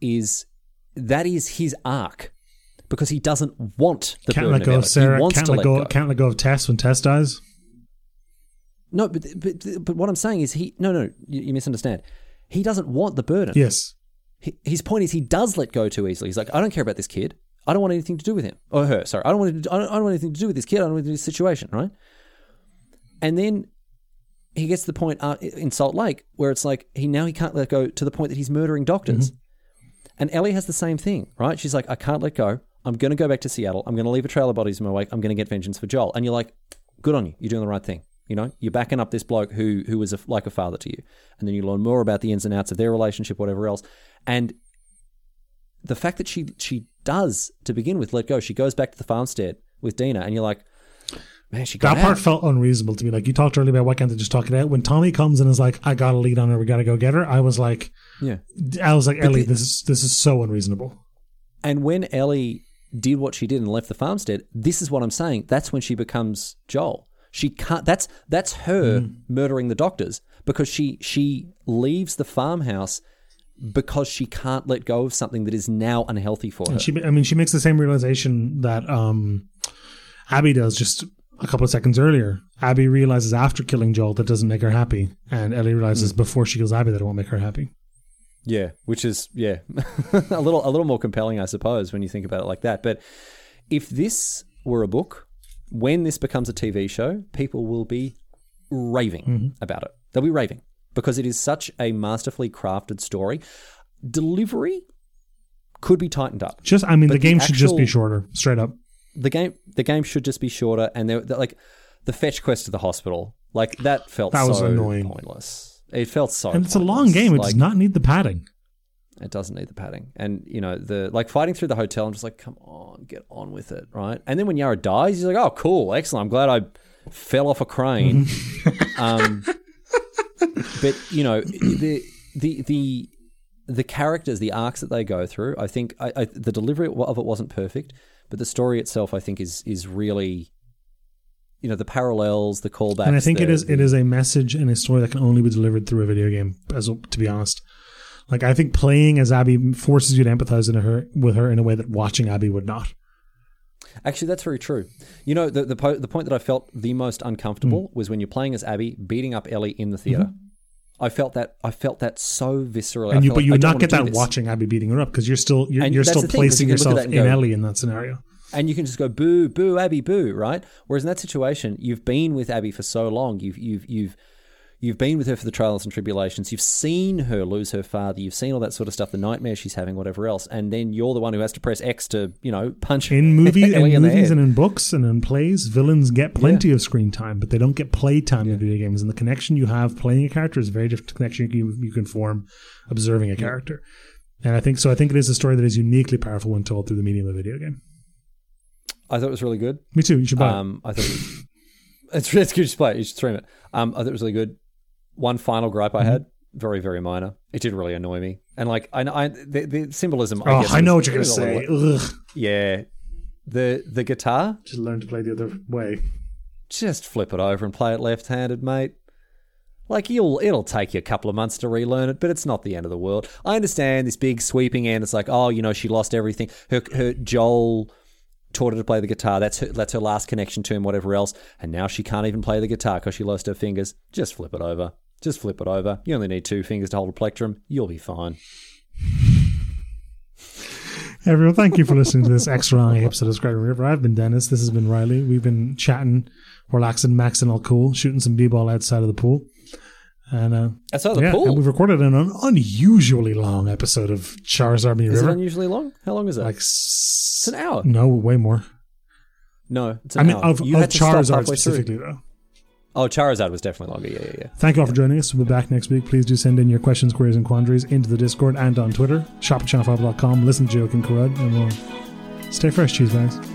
is that is his arc because he doesn't want the can't burden let go of of Sarah. He wants Can't to let let go, go. Can't let go of Tess when Tess dies. No, but, but but what I'm saying is he no no you, you misunderstand. He doesn't want the burden. Yes, He- his point is he does let go too easily. He's like, I don't care about this kid. I don't want anything to do with him or her. Sorry, I don't want. To, I, don't, I don't want anything to do with this kid. I don't want to do this situation, right? And then he gets to the point uh, in Salt Lake where it's like he now he can't let go to the point that he's murdering doctors. And Ellie has the same thing, right? She's like, I can't let go. I'm going to go back to Seattle. I'm going to leave a trail of bodies in my wake. I'm going to get vengeance for Joel. And you're like, good on you. You're doing the right thing. You know, you're backing up this bloke who who was a, like a father to you, and then you learn more about the ins and outs of their relationship, whatever else. And the fact that she she does to begin with let go, she goes back to the farmstead with Dina, and you're like, man, she that part felt unreasonable to me. Like you talked earlier about why can't they just talk it out? When Tommy comes and is like, "I got a lead on her. We got to go get her." I was like, yeah. I was like, Ellie, the- this is this is so unreasonable. And when Ellie did what she did and left the farmstead, this is what I'm saying. That's when she becomes Joel. She can't. That's that's her Mm. murdering the doctors because she she leaves the farmhouse because she can't let go of something that is now unhealthy for her. And she, I mean, she makes the same realization that um, Abby does just a couple of seconds earlier. Abby realizes after killing Joel that doesn't make her happy, and Ellie realizes Mm. before she kills Abby that it won't make her happy. Yeah, which is yeah, a little a little more compelling, I suppose, when you think about it like that. But if this were a book, when this becomes a TV show, people will be raving about it. They'll be raving because it is such a masterfully crafted story. Delivery could be tightened up. Just, I mean, the But the game should just be shorter, straight up. The game the game should just be shorter, and they're, they're like the fetch quest to the hospital, like that felt That was so annoying. pointless. It felt so, And it's a long game; it Like, does not need the padding. It doesn't need the padding. And, you know, the like fighting through the hotel, I'm just like, come on, get on with it, right? And then when Yara dies, he's like, oh, cool, excellent. I'm glad I fell off a crane. um, but, you know, the, the, the, the characters, the arcs that they go through, I think I, I, the delivery of it wasn't perfect, but the story itself, I think, is is really, you know, the parallels, the callbacks. and I think the, it is it is a message and a story that can only be delivered through a video game. As to be honest, like I think playing as Abby forces you to empathize in her with her in a way that watching Abby would not. Actually, that's very true. You know, the the, po- the point that I felt the most uncomfortable Mm. was when you're playing as Abby, beating up Ellie in the theater. I felt that I felt that so viscerally. And you, but you would don't not get that watching Abby beating her up because you're still you're, you're still placing you yourself at that and in go- Ellie in that scenario. and you can just go boo, boo, Abby, boo, right? Whereas in that situation, you've been with Abby for so long, you've you've you've you've been with her for the trials and tribulations, you've seen her lose her father, you've seen all that sort of stuff, the nightmare she's having, whatever else, and then you're the one who has to press X to you know punch In movies, in in movies and in books and in plays, villains get plenty of screen time, but they don't get play time in video games. And the connection you have playing a character is a very different connection you, you can form observing a character. And I think so. I think it is a story that is uniquely powerful when told through the medium of a video game. I thought it was really good. Me too. You should buy it. Um, I thought it was, it's it's good. Play. You should stream it. Um, I thought it was really good. One final gripe Mm-hmm. I had, very very minor. It did really annoy me, and like I, I the, the symbolism. I Oh, guess I know was- what you're gonna little- say. Ugh. Yeah, the the guitar. Just learn to play the other way. Just flip it over and play it left-handed, mate. Like you'll it'll take you a couple of months to relearn it, but it's not the end of the world. I understand this big sweeping end. It's like, oh, you know, she lost everything. Her her Joel taught her to play the guitar. That's her that's her last connection to him, whatever else. And now she can't even play the guitar because she lost her fingers. Just flip it over. Just flip it over. You only need two fingers to hold a plectrum. You'll be fine. Everyone, thank you for listening to this extra long episode of Scry Me a River. I've been Dennis. This has been Riley. We've been chatting, relaxing, maxing all cool, shooting some b-ball outside of the pool. And uh, Outside the yeah, pool. and we've recorded an un- unusually long episode of Char's Army is it River. unusually long? How long is it? like it's s- an hour. No, way more. No, it's an I mean, hour. of, you of had to stop Charizard through. specifically, though. Oh, Charizard was definitely longer. Yeah, yeah, yeah. Thank you all for joining us. We'll be back next week. Please do send in your questions, queries, and quandaries into the Discord and on Twitter. Shop at channelfireball.com. Listen to and Karud, and we'll stay fresh, cheese bags.